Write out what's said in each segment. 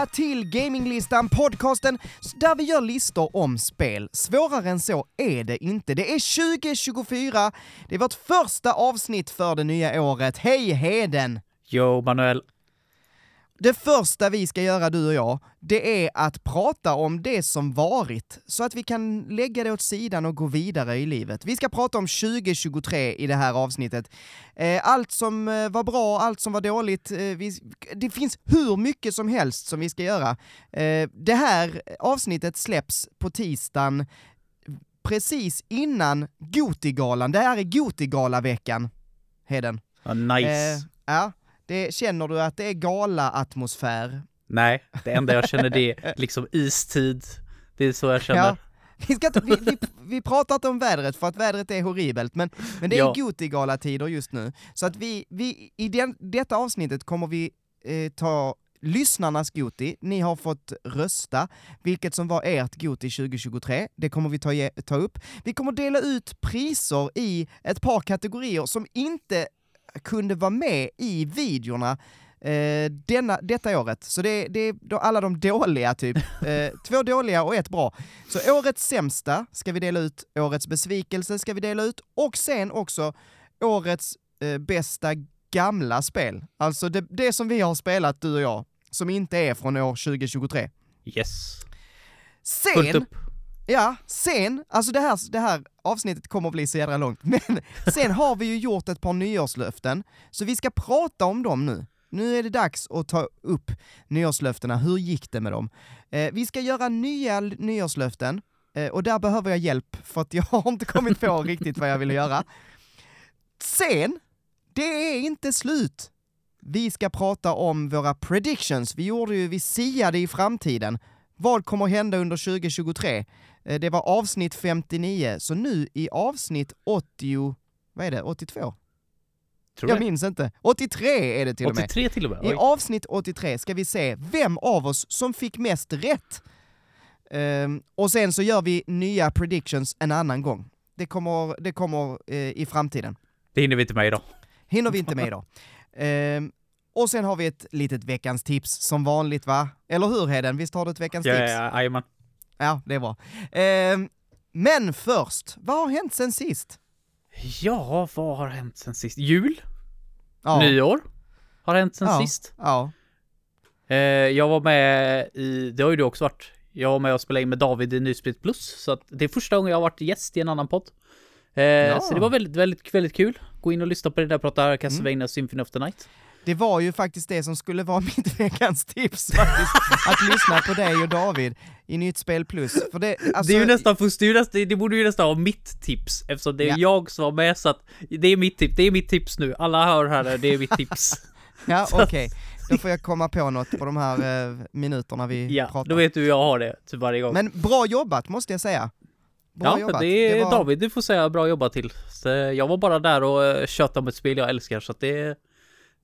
Välkomna till Gaminglistan, podcasten där vi gör listor om spel. Svårare än så är det inte. Det är 2024, det är vårt första avsnitt för det nya året. Hej Heden! Jo, Manuel. Det första vi ska göra, du och jag, det är att prata om det som varit, så att vi kan lägga det åt sidan och gå vidare i livet. Vi ska prata om 2023 i det här avsnittet. Eh, allt som eh, var bra, allt som var dåligt, eh, det finns hur mycket som helst som vi ska göra. Det här avsnittet släpps på tisdagen precis innan Gotigalan. Det här är Gotigala-veckan, Heden. Oh, nice. ja, det, känner du att det är gala-atmosfär? Nej, det enda jag känner det är liksom istid. Det är så jag känner. Ja. Vi, ska vi, vi, vi, pratar inte om vädret för att vädret är horribelt, men, men det är ja. Gotigalatider just nu. Så att vi, vi i den, detta avsnittet kommer vi eh, ta lyssnarnas Goti, ni har fått rösta, vilket som var ert Goti 2023, det kommer vi ta, ta upp. Vi kommer dela ut priser i ett par kategorier som inte kunde vara med i videorna eh, denna, detta året. Så det, det är då alla de dåliga typ. Eh, två dåliga och ett bra. Så årets sämsta ska vi dela ut, årets besvikelse ska vi dela ut och sen också årets eh, bästa gamla spel. Alltså det, det som vi har spelat du och jag, som inte är från år 2023. Yes. Sen Ja, sen, alltså det här, det här avsnittet kommer att bli så jädra långt, men sen har vi ju gjort ett par nyårslöften, så vi ska prata om dem nu. Nu är det dags att ta upp nyårslöftena, hur gick det med dem? Eh, vi ska göra nya nyårslöften, eh, och där behöver jag hjälp, för att jag har inte kommit på riktigt vad jag vill göra. Sen, det är inte slut! Vi ska prata om våra predictions, vi gjorde ju, vi siade i framtiden. Vad kommer hända under 2023? Eh, det var avsnitt 59, så nu i avsnitt 80, vad är det, 82? Tror jag det? minns inte. 83 är det till 83 och med. till och med? Oj. I avsnitt 83 ska vi se vem av oss som fick mest rätt. Um, och sen så gör vi nya predictions en annan gång. Det kommer, det kommer uh, i framtiden. Det hinner vi inte med idag. Hinner vi inte med idag. Um, och sen har vi ett litet veckans tips som vanligt va? Eller hur Heden? Visst har du ett veckans ja, tips? Ja, ja, Ja, det är bra. Eh, men först, vad har hänt sen sist? Ja, vad har hänt sen sist? Jul? Ja. Nyår? Har hänt sen ja. sist? Ja. Eh, jag var med i, det har ju du också varit, jag var med och spelade in med David i Nysprit Plus, så att det är första gången jag har varit gäst i en annan podd. Eh, ja. Så det var väldigt, väldigt, väldigt kul. Gå in och lyssna på det där prata Castlevania mm. Symphony of the Night. Det var ju faktiskt det som skulle vara mitt veckans tips faktiskt, att lyssna på dig och David i Nytt Spel Plus. För det, alltså... det är ju nästan, för det, det borde ju nästan vara mitt tips, eftersom det är ja. jag som var med så att det är mitt tips, det är mitt tips nu. Alla hör här, det är mitt tips. ja, okej. Okay. Då får jag komma på något på de här eh, minuterna vi ja, pratar. Ja, då vet du hur jag har det typ varje gång. Men bra jobbat måste jag säga. Bra ja, jobbat. det är det var... David du får säga bra jobbat till. Så jag var bara där och uh, tjötade om ett spel jag älskar, så att det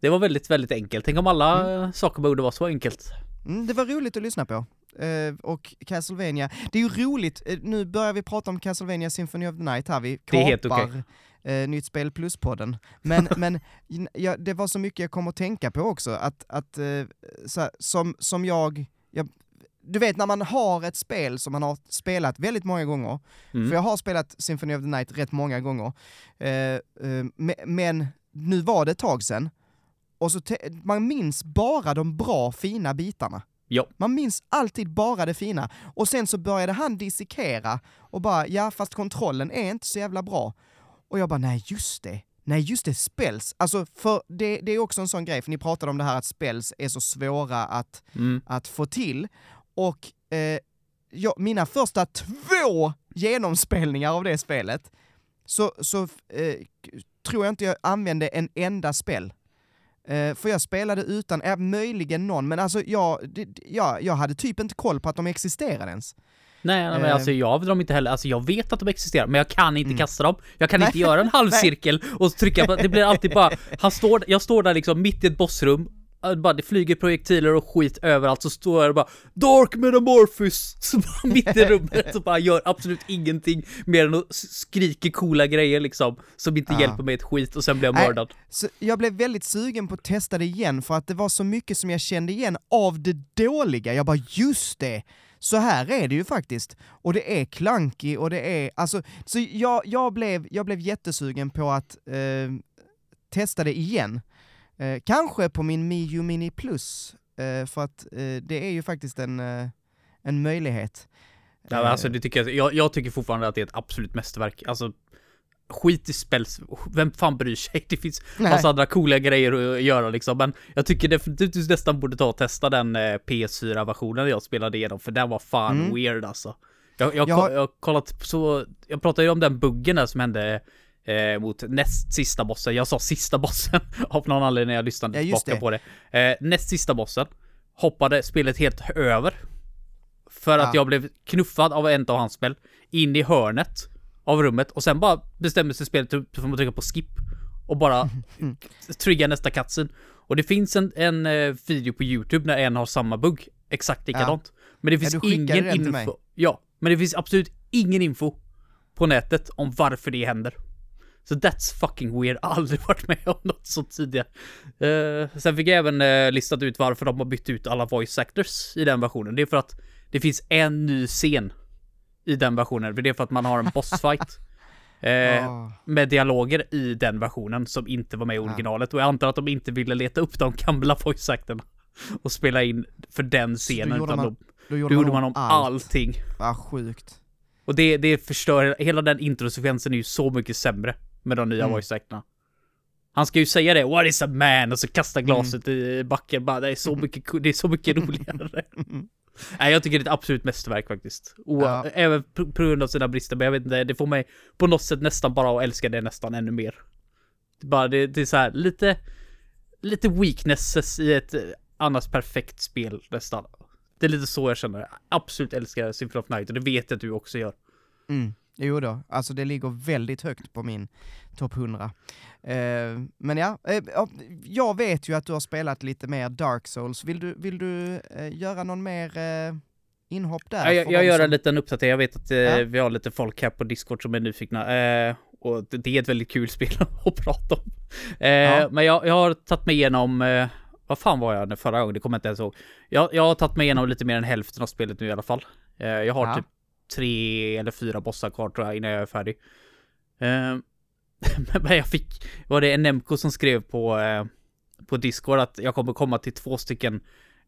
det var väldigt, väldigt enkelt. Tänk om alla mm. saker borde vara så enkelt. Mm, det var roligt att lyssna på. Uh, och Castlevania, det är ju roligt, uh, nu börjar vi prata om Castlevania Symphony of the Night här, vi kapar det är helt okay. uh, Nytt Spel Plus-podden. Men, men ja, det var så mycket jag kom att tänka på också, att, att så, som, som jag, jag du vet när man har ett spel som man har spelat väldigt många gånger, mm. för jag har spelat Symphony of the Night rätt många gånger, men nu var det ett tag sedan, och så man minns bara de bra, fina bitarna. Jo. Man minns alltid bara det fina. Och sen så började han dissekera och bara, ja fast kontrollen är inte så jävla bra. Och jag bara, nej just det. Nej just det, spells. Alltså för det, det är också en sån grej, för ni pratade om det här att spells är så svåra att, mm. att få till. Och eh, jag, mina första två genomspelningar av det spelet, så, så eh, tror jag inte jag använde en enda spel Uh, för jag spelade utan, äh, möjligen någon, men alltså jag, det, jag, jag hade typ inte koll på att de existerade ens. Nej, nej men alltså jag vill dem inte heller, alltså jag vet att de existerar, men jag kan inte mm. kasta dem. Jag kan inte göra en halvcirkel och trycka på, det blir alltid bara, han står, jag står där liksom mitt i ett bossrum, bara det flyger projektiler och skit överallt så står jag bara Dark Metamorphos! Så bara mitt i rummet så bara gör absolut ingenting mer än att skrika coola grejer liksom. Som inte Ja. hjälper mig ett skit och sen blir jag mördad. Så jag blev väldigt sugen på att testa det igen för att det var så mycket som jag kände igen av det dåliga. Jag bara just det! Så här är det ju faktiskt. Och det är clunky och det är, alltså, så jag, jag, blev, jag blev jättesugen på att eh, testa det igen. Eh, kanske på min Mio Mini Plus, eh, för att eh, det är ju faktiskt en, eh, en möjlighet. Ja, alltså det tycker jag, jag, jag tycker fortfarande att det är ett absolut mästerverk. Alltså skit i spells, vem fan bryr sig? Det finns Nej. massa andra coola grejer att göra liksom, men jag tycker definitivt du nästan borde ta och testa den eh, PS4-versionen jag spelade igenom, för den var fan Mm. weird alltså. Jag, jag, Jag har- jag kollat så, jag pratade ju om den buggen där som hände eh, mot näst sista bossen. Jag sa sista bossen av någon anledning när jag lyssnade Ja, tillbaka det. på det. Eh, näst sista bossen hoppade spelet helt över. För att Ja. jag blev knuffad av en av hans spel in i hörnet av rummet och sen bara bestämde sig spelet för att trycka på skip och bara trigga nästa cutscene. Och det finns en, en eh, video på YouTube när en har samma bugg, exakt likadant. Men det finns skickade ingen info. Ja, men det finns absolut ingen info på nätet om varför det händer. Så that's fucking weird. Aldrig varit med om något sånt tidigare. Eh, sen fick jag även uh, listat ut varför de har bytt ut alla voice actors i den versionen. Det är för att det finns en ny scen i den versionen. Det är för att man har en bossfight. eh, Ah. med dialoger i den versionen som inte var med i originalet. Och jag antar att de inte ville leta upp de gamla voice actorna och spela in för den Så då scenen. gjorde Utan man- då, Då då gjorde man om allting. Ah, sjukt. Och det, det förstör, hela den introsekvensen är ju så mycket sämre med de nya Mm. voice actorna. Han ska ju säga det, what is a man? Och så kasta Mm. glaset i backen bara, det är så mycket, co- det är så mycket roligare. Nej, jag tycker det är ett absolut mästerverk faktiskt. O- Ja. Även på grund av sina brister, men jag vet inte, det får mig på något sätt nästan bara att älska det nästan ännu mer. Det, bara, det, det är så här lite, lite weaknesses i ett eh, annars perfekt spel nästan. Det är lite så jag känner. Jag absolut älskar Symphony of Night och det vet jag att du också gör. Mm. Jo då, alltså det ligger väldigt högt på min topp 100. Eh, men ja, eh, ja, jag vet ju att du har spelat lite mer Dark Souls. Vill du, vill du eh, göra någon mer eh, inhopp där? Ja, jag, jag gör som- en liten uppdatering. Jag vet att eh, Ja. vi har lite folk här på Discord som är nyfikna. Eh, och det, är ett väldigt kul spel att prata om. Ja. Men jag, jag har tagit mig igenom... Vad fan var jag nu förra gången? Det kommer jag inte ens ihåg. Jag, jag har tagit mig igenom lite mer än hälften av spelet nu i alla fall. Jag har Ja. typ tre eller fyra bossar kvar tror jag innan jag är färdig. Eh, men jag fick... Var det Nemco som skrev på, eh, på Discord att jag kommer komma till två stycken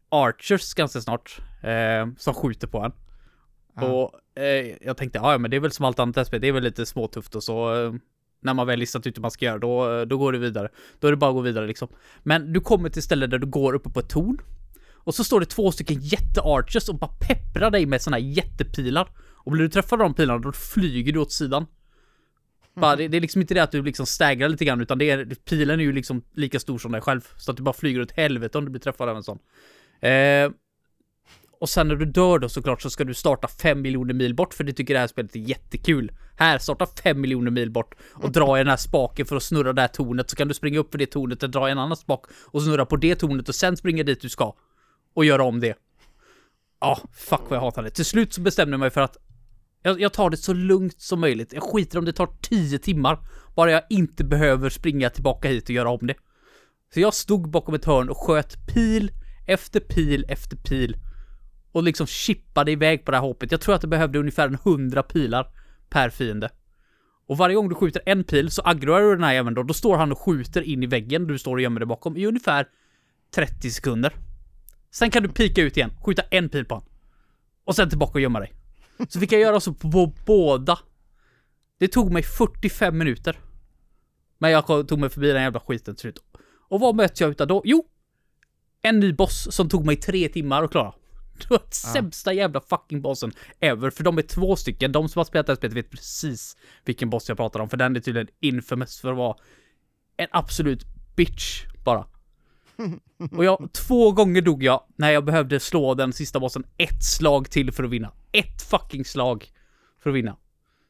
Archers ganska snart. Eh, som skjuter på en. Ja. Och eh, jag tänkte, ja men det är väl som allt annat spel, det är väl lite småtufft och så. Eh, när man väl listat ut hur man ska göra, då, då går det vidare. Då är det bara att gå vidare liksom. Men du kommer till ställen där du går uppe på ett torn. Och så står det två stycken jättearchers och bara pepprar dig med såna här jättepilar. Och blir du träffad av de pilarna, då flyger du åt sidan. Bara, det, det är liksom inte det att du liksom stägrar lite grann, utan det är, pilen är ju liksom lika stor som dig själv. Så att du bara flyger åt helvete om du blir träffad av en sån. Eh, och sen när du dör då såklart så ska du starta 5 miljoner mil bort för det tycker det här spelet är jättekul. Här, starta 5 miljoner mil bort och dra i den här spaken för att snurra det här tornet så kan du springa upp för det tornet och dra i en annan spak och snurra på det tornet och sen springa dit du ska. Och göra om det. Ja, fuck vad jag hatar det. Till slut så bestämde jag mig för att jag, jag tar det så lugnt som möjligt. Jag skiter om det tar 10 timmar. Bara jag inte behöver springa tillbaka hit och göra om det. Så jag stod bakom ett hörn och sköt pil efter pil efter pil. Och liksom chippade iväg på det här hoppet. Jag tror att det behövde ungefär 100 pilar per fiende. Och varje gång du skjuter en pil så aggrar du den här jäveln då. Då står han och skjuter in i väggen du står och gömmer dig bakom i ungefär 30 sekunder. Sen kan du pika ut igen, skjuta en pil på honom. Och sen tillbaka och gömma dig. Så fick jag göra så på, båda. Det tog mig 45 minuter. Men jag tog mig förbi den jävla skiten till slut. Och vad mötte jag utav då? Jo! En ny boss som tog mig tre timmar att klara. Det var sämsta jävla fucking bossen ever, för de är två stycken. De som har spelat det här spelet vet precis vilken boss jag pratar om, för den är tydligen infamous för att vara en absolut bitch bara. Och jag, två gånger dog jag när jag behövde slå den sista bossen ett slag till för att vinna. Ett fucking slag för att vinna.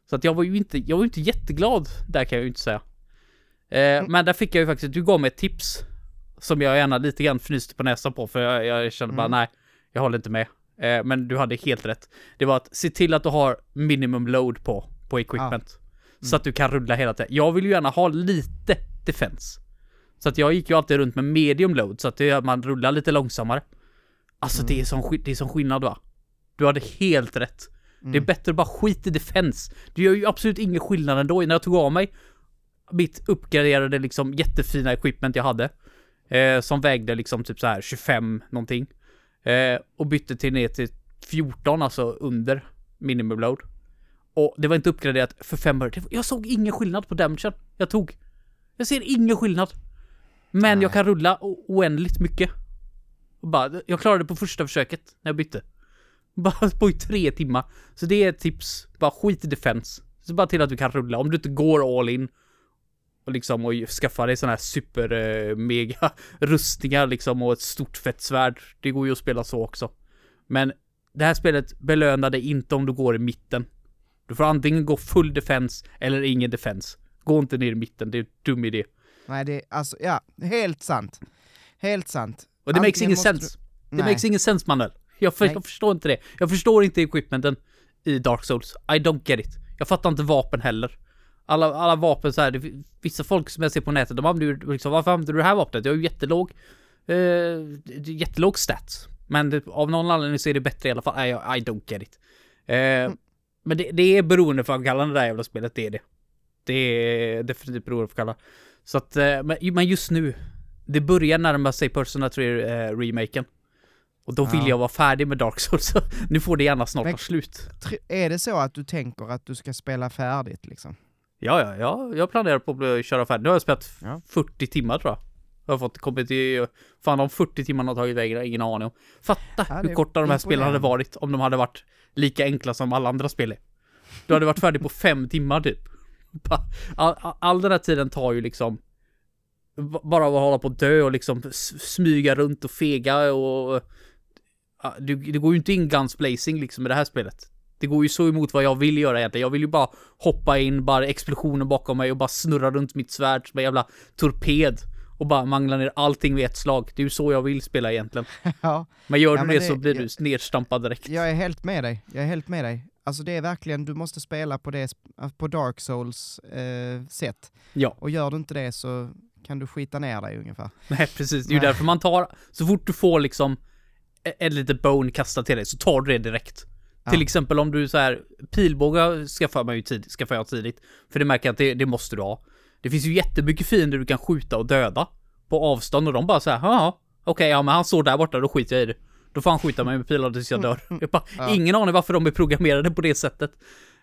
Så att jag var ju inte, jag var inte jätteglad där kan jag ju inte säga. Eh, Men där fick jag ju faktiskt, du gav mig ett tips. som jag gärna lite grann fnyste på näsan på för jag, jag kände bara Mm. nej, jag håller inte med. Eh, men du hade helt rätt. Det var att se till att du har minimum load på, på equipment. Så att du kan rulla hela tiden. Jag vill ju gärna ha lite defense. Så att jag gick ju alltid runt med medium load så att det man rullar lite långsammare. Alltså det är sån, sk- det är sån skillnad va? Du hade helt rätt. Det är bättre att bara skit i defense. Det gör ju absolut ingen skillnad ändå. När jag tog av mig mitt uppgraderade liksom jättefina equipment jag hade. Eh, som vägde liksom typ så här 25 någonting. Eh, och bytte till ner till 14, alltså under minimum load. Och det var inte uppgraderat för 500. Det var- Jag såg ingen skillnad på damagen jag tog. Jag ser ingen skillnad. Men jag kan rulla oändligt mycket. Bara, jag klarade det på första försöket när jag bytte. Bara på i tre timmar. Så det är ett tips. Bara skit i defense. Så bara till att du kan rulla. Om du inte går all in. Och liksom och skaffa dig sådana här super eh, mega rustningar liksom och ett stort fett svärd. Det går ju att spela så också. Men det här spelet belönar dig inte om du går i mitten. Du får antingen gå full defense eller ingen defense. Gå inte ner i mitten, det är en dum idé. Nej, det är alltså, ja, helt sant. Helt sant. Och det makes ingen måste sense. du- Det makes ingen sense Manuel. Jag, för, jag förstår inte det. Jag förstår inte equipmenten i Dark Souls. I don't get it. Jag fattar inte vapen heller. Alla, alla vapen så här, det, vissa folk som jag ser på nätet, de använder ju liksom, varför använder du det här vapnet? Jag har ju jättelåg, eh, jättelåg stats. Men det, av någon anledning så är det bättre i alla fall. I, I don't get it. Eh, Men det, det är beroendeframkallande det där jävla spelet, det är det. Det är definitivt beroendeframkallande. Så att, eh, men, just nu, det börjar närma sig Persona 3 eh. Och då vill Ja. jag vara färdig med Dark Souls, så nu får det gärna snart Men- ta slut. Är det så att du tänker att du ska spela färdigt liksom? Ja, ja, ja, jag planerar på att köra färdigt. Nu har jag spelat Ja. 40 timmar tror jag. Jag har fått kommit till, fan de 40 timmarna har tagit vägen, ingen aning om. Fatta Ja, hur korta de här spelen hade varit om de hade varit lika enkla som alla andra spel är. Du hade varit färdig på fem timmar typ. All, all, all den här tiden tar ju liksom bara att hålla på att dö och liksom smyga runt och fega och ja, det, det går ju inte in guns blazing liksom i det här spelet. Det går ju så emot vad jag vill göra egentligen. Jag vill ju bara hoppa in, bara explosioner bakom mig och bara snurra runt mitt svärd som en jävla torped. Och bara mangla ner allting vid ett slag. Det är ju så jag vill spela egentligen. ja, Men gör Ja, du men det, det- så blir jag- du nedstampad direkt. jag är helt med dig. Jag är helt med dig. Alltså det är verkligen, du måste spela på det, sp- på Dark Souls eh, sätt. Ja, Och gör du inte det så kan du skita ner dig ungefär. nej precis. Det är ju därför man tar, så fort du får liksom e- ett litet bone kastat till dig så tar du det direkt. Ja. Till exempel om du så här pilbågar skaffar man ju tid, skaffar jag tidigt. För det märker jag att det, det måste du ha. Det finns ju jättemycket fiender du kan skjuta och döda på avstånd och de bara så här, ja, okej, ja men han står där borta, då skiter jag i det. Då får han skjuta mig med pilar tills jag dör. Jag bara, Ja. Ingen aning varför de är programmerade på det sättet.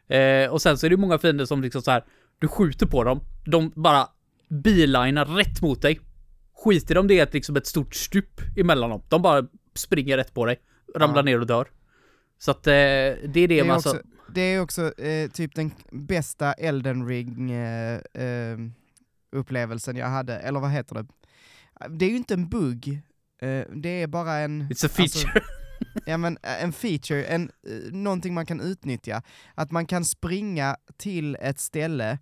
Eh, och sen så är det många fiender som liksom så här, du skjuter på dem, de bara bilinar rätt mot dig. Skiter de det är liksom ett stort stup emellan dem. De bara springer rätt på dig, ramlar Ja. ner och dör. Så att eh, det är det, Det är man också, så... det är också eh, typ den bästa Elden Ring eh, eh, upplevelsen jag hade, eller vad heter det? Det är ju inte en bugg, det är bara en... It's a feature. ja men eh, en feature, en, eh, någonting man kan utnyttja. Att man kan springa till ett ställe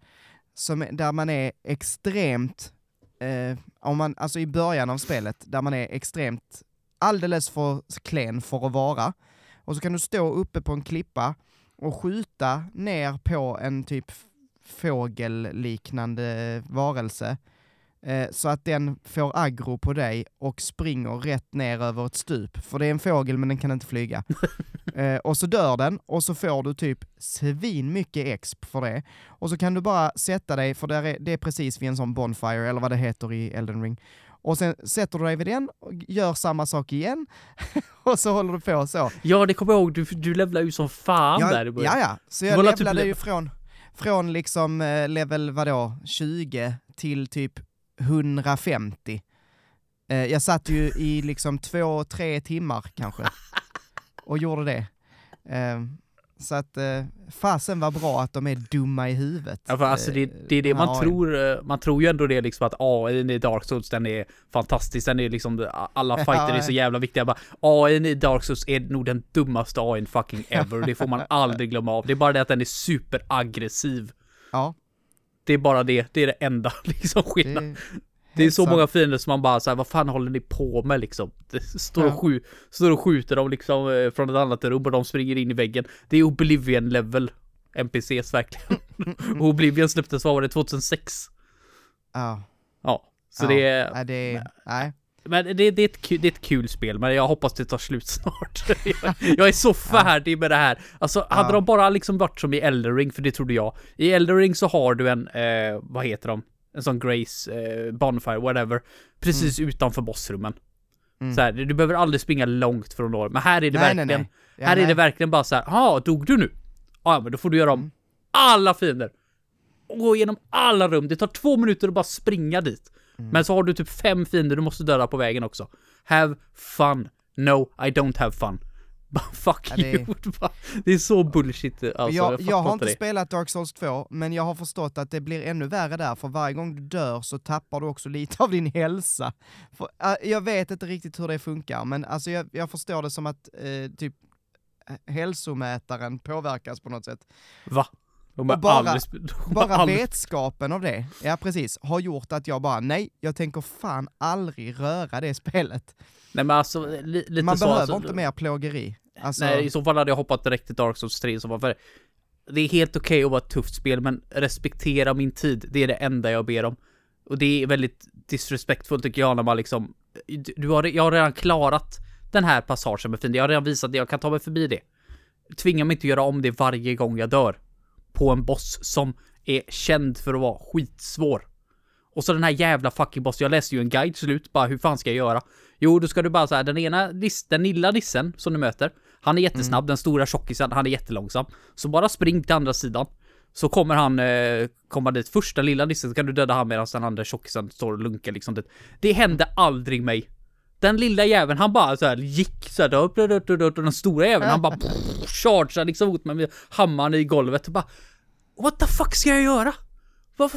som, är- där man är extremt, eh, om man, alltså i början av spelet, där man är extremt alldeles för klen för att vara. Och så kan du stå uppe på en klippa och skjuta ner på en typ fågelliknande varelse eh, så att den får aggro på dig och springer rätt ner över ett stup. För det är en fågel men den kan inte flyga. eh, och så dör den och så får du typ svin mycket exp för det. Och så kan du bara sätta dig, för är, det är precis vid en sån bonfire eller vad det heter i Elden ring. Och sen sätter du dig vid den och gör samma sak igen och så håller du på så. Ja, det kommer jag ihåg. Du, du levlar ju som fan ja, där i början. ja, ja, så jag typ levlade level- ju från, från liksom eh, level vadå, 20 till typ 150. Eh, jag satt ju i liksom två, tre timmar kanske och gjorde det. Eh, så att eh, fasen var bra att de är dumma i huvudet. Ja, för alltså det, Eh, det är det man AI:n. tror, eh, man tror ju ändå det liksom att AI i Dark Souls den är fantastisk, den är liksom, alla fighter är så jävla viktiga. Bara, AI i Dark Souls är nog den dummaste AI fucking ever, det får man aldrig glömma av. Det är bara det att den är superaggressiv. Ja, Det är bara det, det är det enda liksom skillnaden. Det är så många fiender som man bara såhär, vad fan håller ni på med liksom? Står, och, skj står och skjuter dem liksom eh, från ett annat rum och de springer in i väggen. Det är Oblivion level NPCs verkligen. och Oblivion släpptes, vad var det, 2006? Ja. Ja, så ja. det är... Nej, det är, nej. Men det, det, är ett det är ett kul spel, men jag hoppas det tar slut snart. jag, jag är så färdig med det här. Alltså, hade de bara liksom varit som i Eldering, för det trodde jag. I Eldering så har du en, eh, vad heter de? En sån Grace, eh, Bonfire, whatever. Precis mm. utanför bossrummen. Mm. Så här, du behöver aldrig springa långt från norr. Men här är det nej, verkligen, nej, nej. Ja, här är det verkligen bara så här, ja, dog du nu? Ja, men då får du göra om mm. alla fiender. Och gå igenom alla rum. Det tar två minuter att bara springa dit. Mm. Men så har du typ fem fiender du måste döda på vägen också. Have fun. No, I don't have fun. Fuck ja, det... you. det är så bullshit alltså, Jag, jag, jag har inte det. spelat Dark Souls 2, men jag har förstått att det blir ännu värre där, för varje gång du dör så tappar du också lite av din hälsa. För, äh, jag vet inte riktigt hur det funkar, men alltså jag, jag förstår det som att äh, typ hälsomätaren påverkas på något sätt. Va? Och bara, aldrig, bara aldrig... vetskapen av det, ja precis, har gjort att jag bara, nej, jag tänker fan aldrig röra det spelet. Nej men alltså, li, lite Man så, behöver alltså, inte mer plågeri. Alltså... Nej, i så fall hade jag hoppat direkt till Dark Souls 3 så för det är helt okej okay att vara ett tufft spel, men respektera min tid, det är det enda jag ber om. Och det är väldigt disrespektfullt tycker jag när man liksom, du har, jag har redan klarat den här passagen med fin, jag har redan visat att jag kan ta mig förbi det. Tvinga mig inte att göra om det varje gång jag dör på en boss som är känd för att vara skitsvår. Och så den här jävla fucking bossen, jag läste ju en guide slut, bara hur fan ska jag göra? Jo, då ska du bara säga den ena, den lilla nissen som du möter, han är jättesnabb, mm. den stora tjockisen, han är jättelångsam. Så bara spring till andra sidan. Så kommer han eh, komma dit, första lilla nissen, så kan du döda han medan den andra tjockisen står och lunkar liksom. Det, det hände aldrig mig. Den lilla jäveln, han bara så här gick så här, och den stora jäveln, han bara chargeade liksom mot mig med hammaren i golvet och bara What the fuck ska jag göra? Vad,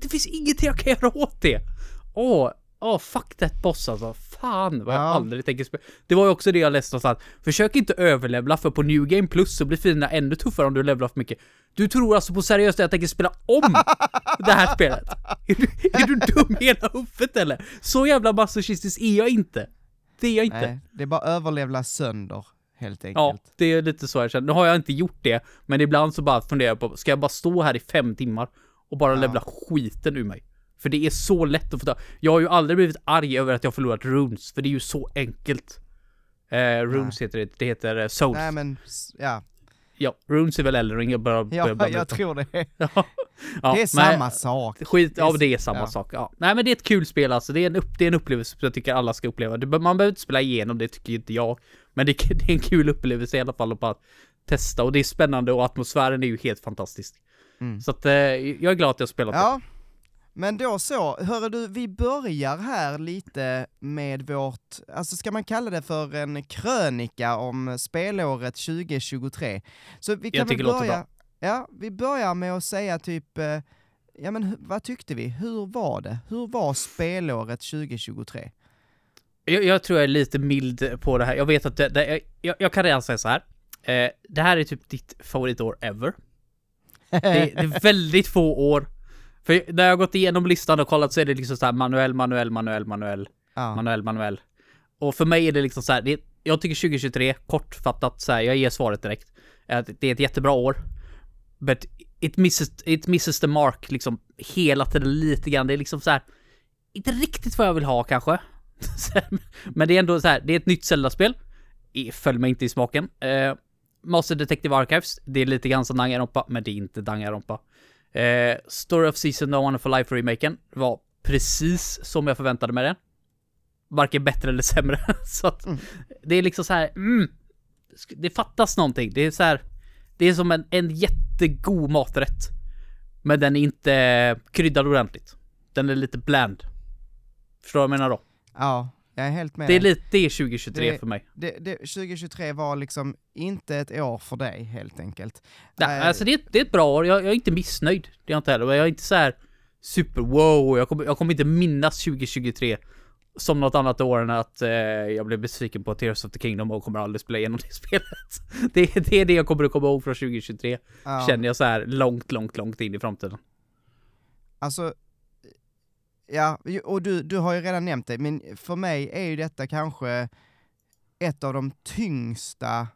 det, finns ingenting jag kan göra åt det! Åh, åh fuck that boss alltså. Fan vad jag aldrig tänker spela. Det var ju också det jag läste någonstans. Försök inte överlevla för på New Game Plus så blir fienderna ännu tuffare om du levlar för mycket. Du tror alltså på seriöst att jag tänker spela om det här spelet? Är du, är du dum i hela huvudet eller? Så jävla masochistisk är jag inte. Det är jag inte. Nej, det är bara överlevla sönder helt enkelt. Ja, det är lite så jag känner. Nu har jag inte gjort det, men ibland så bara funderar jag på, ska jag bara stå här i fem timmar och bara ja. levla skiten ur mig? För det är så lätt att få ta. Jag har ju aldrig blivit arg över att jag förlorat runes, för det är ju så enkelt. Eh, runes Nej. heter det, det heter eh, souls. Nej men, ja. Ja, runes är väl Eldering, jag börjar, börjar Ja, jag tror det. ja. ja, det är samma sak. Skit, ja det är samma ja. sak. Ja. Nej men det är ett kul spel alltså, det är en, upp, det är en upplevelse som jag tycker alla ska uppleva. Man behöver inte spela igenom det, tycker inte jag. Men det, det är en kul upplevelse i alla fall att bara testa och det är spännande och atmosfären är ju helt fantastisk. Mm. Så att eh, jag är glad att jag spelat ja. det. Men då så, hörru du, vi börjar här lite med vårt, alltså ska man kalla det för en krönika om spelåret 2023? Så vi kan jag väl börja, ja, vi börjar med att säga typ, eh, ja men vad tyckte vi? Hur var det? Hur var spelåret 2023? Jag, jag, tror jag är lite mild på det här. Jag vet att det, det, jag, jag, kan redan säga så här. Eh, det här är typ ditt favoritår ever. Det, det, är väldigt få år. För när jag har gått igenom listan och kollat så är det liksom så här manuell, manuell, manuell, manuell, ja. manuell, manuell. Och för mig är det liksom så här, det, jag tycker 2023, kortfattat så här, jag ger svaret direkt. Det är ett jättebra år. But it misses, it misses the mark liksom hela tiden lite grann. Det är liksom så här, inte riktigt vad jag vill ha kanske. Men det är ändå så här, det är ett nytt Zelda-spel. Följ mig inte i smaken. Uh, Master Detective Archives, det är lite grann som Danganronpa, men det är inte Danganronpa. Uh, Story of Season No for Life-remaken var precis som jag förväntade mig den. Varken bättre eller sämre. så att mm. det är liksom så här, mm, det fattas någonting. Det är så här, det är som en, en jättegod maträtt. Men den är inte kryddad ordentligt. Den är lite bland. Förstår du vad jag menar då? Ja, jag är helt med Det är lite det 2023 det, för mig. Det, det, 2023 var liksom inte ett år för dig helt enkelt. Nej, äh, alltså det, det är ett bra år, jag, jag, är inte missnöjd. Det är jag inte heller, jag är inte så här super wow, jag kommer, jag kommer inte minnas 2023 som något annat år än att eh, jag blev besviken på Tears of the Kingdom och kommer aldrig spela igenom det spelet. det, det är det jag kommer att komma ihåg från 2023. Ja. Känner jag så här långt, långt, långt in i framtiden. Alltså, Ja, och du, du har ju redan nämnt det, men för mig är ju detta kanske ett av de tyngsta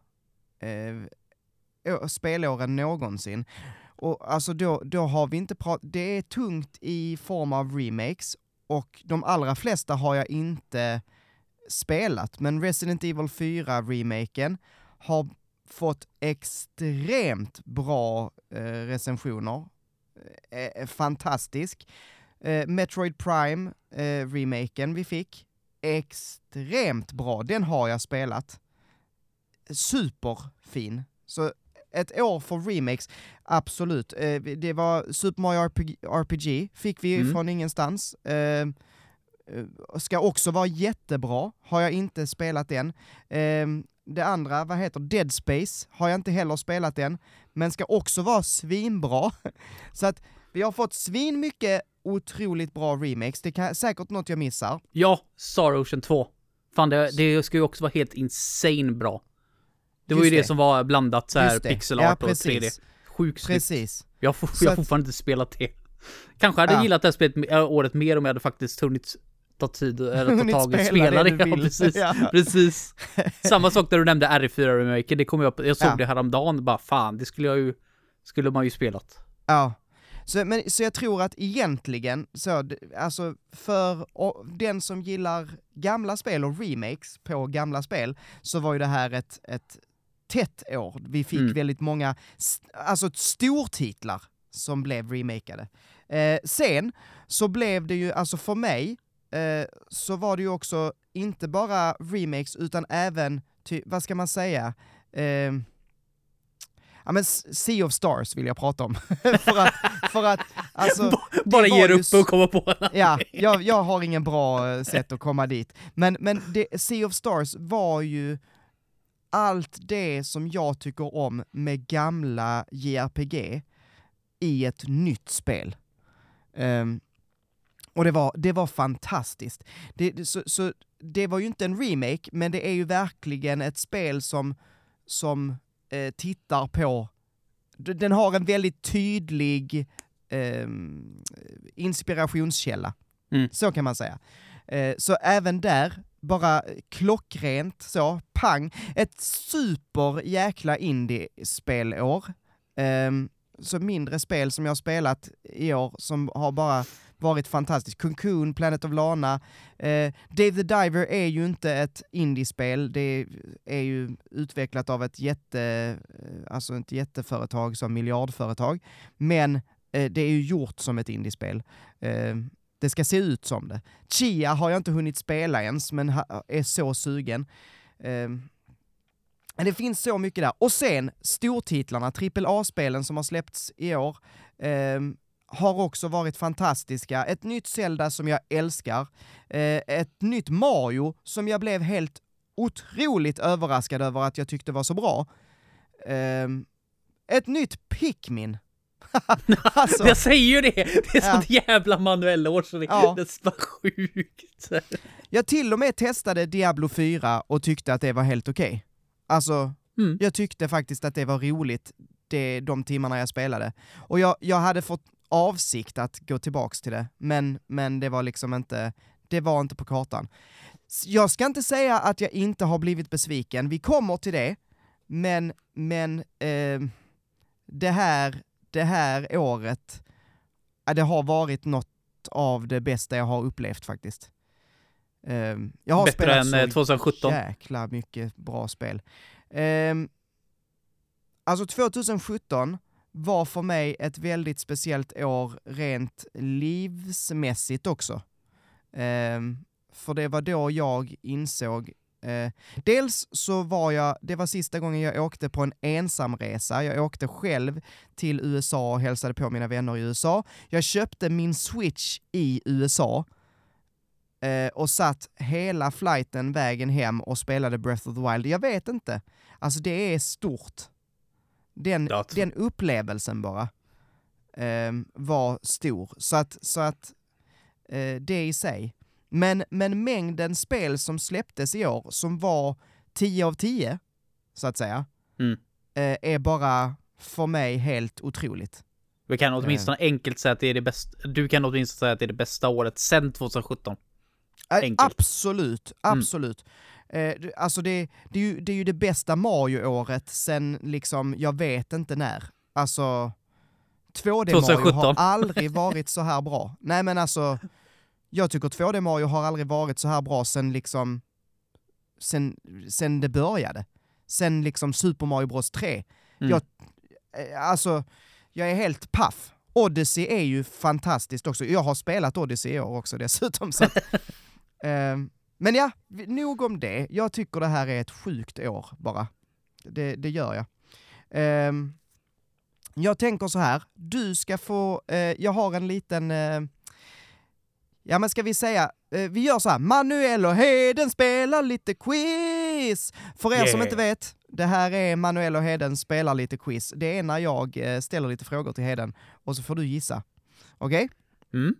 eh, spelåren någonsin. Och alltså då, då har vi inte pratat, det är tungt i form av remakes, och de allra flesta har jag inte spelat, men Resident Evil 4-remaken har fått extremt bra eh, recensioner. Eh, eh fantastisk. Eh, Metroid Prime, eh, remaken vi fick, extremt bra. Den har jag spelat. Superfin. Så ett år för remakes, absolut. Eh, det var Super Mario RPG, RPG fick vi mm. från ingenstans. Eh, eh, ska också vara jättebra, har jag inte spelat än. Eh, det andra, vad heter Dead Space, har jag inte heller spelat än, men ska också vara svinbra. Så att vi har fått svin mycket otroligt bra remakes, det är säkert något jag missar. Ja, Star Ocean 2. Fan, det, det ska ju också vara helt insane bra. Det var ju det. det. som var blandat så här pixel art ja, och 3D. Sjukt Precis. Jag har, jag har fortfarande inte spelat det. Kanske hade ja. gillat det här spelet året mer om jag hade faktiskt hunnit ta tid, eller ta tag i spela det. Ja, precis. Ja. precis. Samma sak där du nämnde R4-remaken, det kom jag jag såg ja. det häromdagen, bara fan, det skulle jag ju, skulle man ju spelat. Ja. Så, men, så jag tror att egentligen, så, alltså för den som gillar gamla spel och remakes på gamla spel, så var ju det här ett, ett tätt år. Vi fick mm. väldigt många, alltså stortitlar som blev remakade. Eh, sen så blev det ju, alltså för mig, eh, så var det ju också inte bara remakes utan även, ty, vad ska man säga, eh, ja men Sea of Stars vill jag prata om. för att, för att, alltså... Bara ger upp och komma på Ja, jag, jag har ingen bra eh, sätt att komma dit. Men, men det, Sea of Stars var ju allt det som jag tycker om med gamla JRPG i ett nytt spel. Um, och det var, det var fantastiskt. Det, så, så, det var ju inte en remake, men det är ju verkligen ett spel som, som eh, tittar på, den har en väldigt tydlig eh, inspirationskälla. Mm. Så kan man säga. Eh, så även där, bara klockrent så, pang. Ett super jäkla indie-spelår. Um, så mindre spel som jag har spelat i år som har bara varit fantastiskt. Cocoon, Planet of Lana. Eh, Dave the Diver är ju inte ett indiespel, det är ju utvecklat av ett jätte, eh, alltså ett jätteföretag som miljardföretag. Men eh, det är ju gjort som ett indiespel. Eh, det ska se ut som det. Chia har jag inte hunnit spela ens, men är så sugen. Eh, det finns så mycket där. Och sen stortitlarna, AAA-spelen som har släppts i år, um, har också varit fantastiska. Ett nytt Zelda som jag älskar, uh, ett nytt Mario som jag blev helt otroligt överraskad över att jag tyckte var så bra. Um, ett nytt Pikmin alltså. Jag säger ju det! Det är ja. sånt jävla manuellår så det, ja. det är bara sjukt. Jag till och med testade Diablo 4 och tyckte att det var helt okej. Okay. Alltså, mm. jag tyckte faktiskt att det var roligt det, de timmarna jag spelade. Och jag, jag hade fått avsikt att gå tillbaks till det, men, men det var liksom inte, det var inte på kartan. Jag ska inte säga att jag inte har blivit besviken, vi kommer till det, men, men eh, det här det här året, det har varit något av det bästa jag har upplevt faktiskt. Um, jag har Bättre spelat än 2017? så jäkla mycket bra spel. Um, alltså 2017 var för mig ett väldigt speciellt år rent livsmässigt också. Eh, för det var då jag insåg Eh, dels så var jag, det var sista gången jag åkte på en ensamresa, jag åkte själv till USA och hälsade på mina vänner i USA. Jag köpte min switch i USA, eh, och satt hela flighten vägen hem och spelade Breath of the Wild. Jag vet inte, alltså det är stort. Den, den upplevelsen bara eh, var stor, så att, så att eh, det i sig men, men mängden spel som släpptes i år, som var 10 av 10, så att säga, mm. eh, är bara för mig helt otroligt. Vi kan åtminstone enkelt säga att det är det bästa. Du kan åtminstone säga att det är det bästa året sedan 2017. Äh, Enkelt. Absolut, absolut. Eh, det- alltså det, det, är ju, det är ju det bästa Mario-året sen liksom, jag vet inte när. Alltså, 2D Mario 2017. har aldrig varit så här bra. Nej men alltså, jag tycker 2D Mario har aldrig varit så här bra sen liksom, sen, sen det började. Sen liksom Super Mario Bros 3. Mm. Jag, eh, alltså, jag är helt paff. Odyssey är ju fantastiskt också. Jag har spelat Odyssey i år också dessutom. Så att, Ehm, men ja, nog om det. Jag tycker det här är ett sjukt år bara. Det, det gör jag. Ehm, jag tänker så här, du ska få, eh, jag har en liten, eh, ja men ska vi säga, eh, vi gör så här, Manuel och Heden spelar lite quiz! För er som Yeah. inte vet, det här är Manuel och Heden spelar lite quiz. Det är när jag ställer lite frågor till Heden och så får du gissa. Okej? Mm.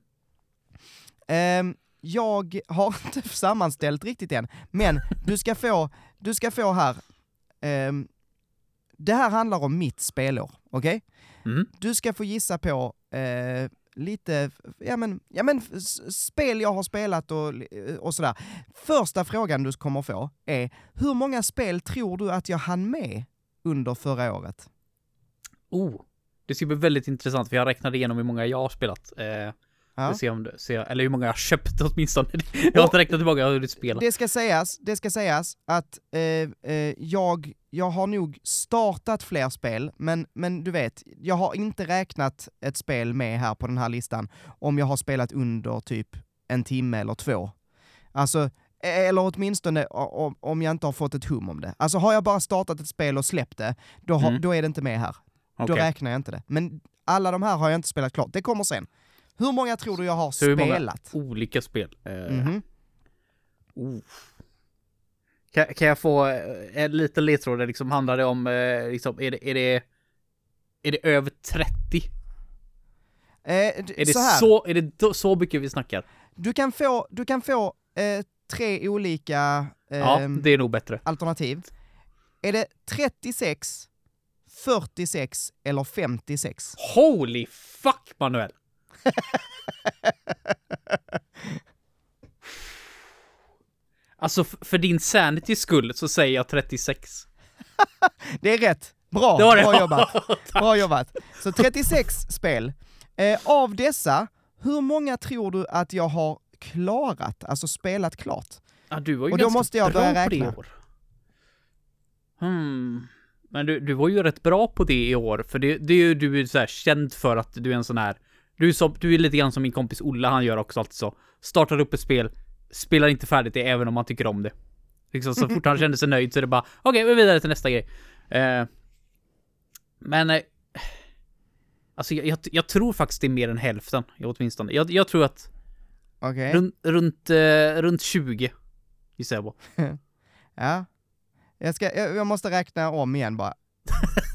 Ehm, jag har inte sammanställt riktigt än, men du ska få, du ska få här, ehm, det här handlar om mitt spelår, okej? Mm. Du ska få gissa på eh, lite, ja men, ja men spel jag har spelat och, och sådär. Första frågan du kommer få är, hur många spel tror du att jag hann med under förra året? Oh. Det ska bli väldigt intressant för jag räknade igenom hur många jag har spelat. Eh, Ja. ser om ser, eller hur många jag har köpt åtminstone. Jag har inte räknat hur många jag har hunnit spela. Det ska sägas, det ska sägas att eh, eh, jag, jag har nog startat fler spel, men, men du vet, jag har inte räknat ett spel med här på den här listan om jag har spelat under typ en timme eller två. Alltså, eller åtminstone o- o- om jag inte har fått ett hum om det. Alltså har jag bara startat ett spel och släppt det, då, har, Mm. då är det inte med här. Då Okej. räknar jag inte det. Men alla de här har jag inte spelat klart, det kommer sen. Hur många tror du jag har Så hur många spelat? olika spel? Eh, Mhm. oh. kan, kan jag få eh, en liten ledtråd? Liksom handlar det om, eh, liksom, är det, är det, är det över 30? Eh, d- Är det så så, är det så mycket vi snackar? Du kan få, du kan få eh, tre olika Ja, ehm, det är nog bättre. alternativ. Är det 36, 46 eller 56? Holy fuck Manuel! alltså för din sanity skull så säger jag 36. Det är rätt! Bra, Det det. bra jobbat! Bra jobbat! Så 36 spel. Eh, av dessa, hur många tror du att jag har klarat, alltså spelat klart? Ja, du var ju Och då måste jag börja på det i räkna. Hmm. Men du, du var ju rätt bra på det i år, för det, det är ju du är så känd för att du är en sån här... Du är, som, du är lite grann som min kompis Olle, han gör också alltid så. Startar upp ett spel, spelar inte färdigt det även om han tycker om det. Liksom så fort han känner sig nöjd så är det bara okej, vi är vidare till nästa grej. Eh, men... Eh, alltså jag, jag, jag tror faktiskt det är mer än hälften, åtminstone. Jag, jag tror att Okej? runt, runt, eh, runt 20 gissar jag på. Ja. Jag, ska, jag, jag måste räkna om igen bara.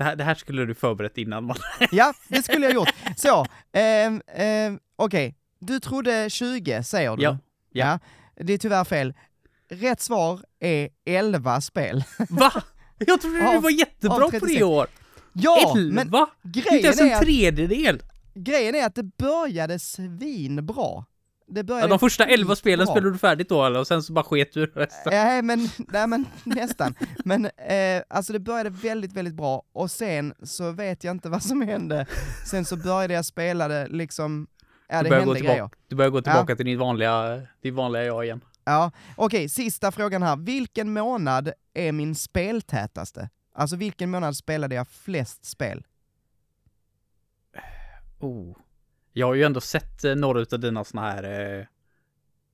Det här, det här skulle du förberett innan man... Ja, det skulle jag gjort. Så, ehm, ehm, okej. Du trodde 20, säger du? Ja. Ja. Det är tyvärr fel. Rätt svar är 11 spel. Va? Jag trodde du var jättebra på det 36. i år. Ja, men Elva? Inte grejen ens är, en tredjedel. grejen är att det började svinbra. Det Ja, började de första elva spelen bra. spelade du färdigt då eller? Och sen så bara sket du resten. Nej men, nej men nästan. Men eh, alltså det började väldigt, väldigt bra och sen så vet jag inte vad som hände. Sen så började jag spela det liksom, ja Du det börjar, gå hände grejer. tillbaka, du börjar gå tillbaka till ditt vanliga, ditt vanliga jag igen. Ja, okej, sista frågan här. Vilken månad är min speltätaste? Alltså vilken månad spelade jag flest spel? Oh. Jag har ju ändå sett eh, några utav dina såna här eh,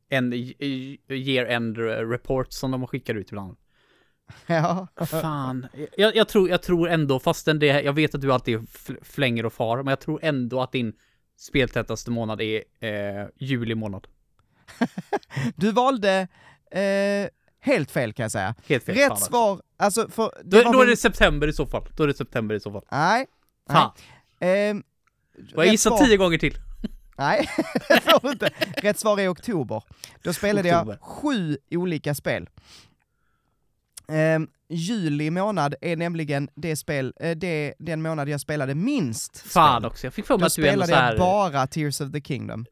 en, i- year end reports som de skickar ut ibland. Ja, Fan. Jag, jag, tror, jag tror ändå, fastän det, jag vet att du alltid fl- flänger och far, men jag tror ändå att din speltätaste månad är eh, juli månad. du valde eh, helt fel kan jag säga. Helt fel. Rätt fan, alltså. svar, alltså för... Då, då är det september i så fall. Då är det september i så fall. Nej. Nej. Ehm, Och jag gissar svar- tio gånger till. Nej, det får du inte. Rätt svar är oktober. Då spelade Oktober. jag sju olika spel. Ehm, juli månad är nämligen det spel, eh, det, den månad jag spelade minst Fan spel. också, jag fick för mig Då att du spelade så här... jag bara Tears of the Kingdom.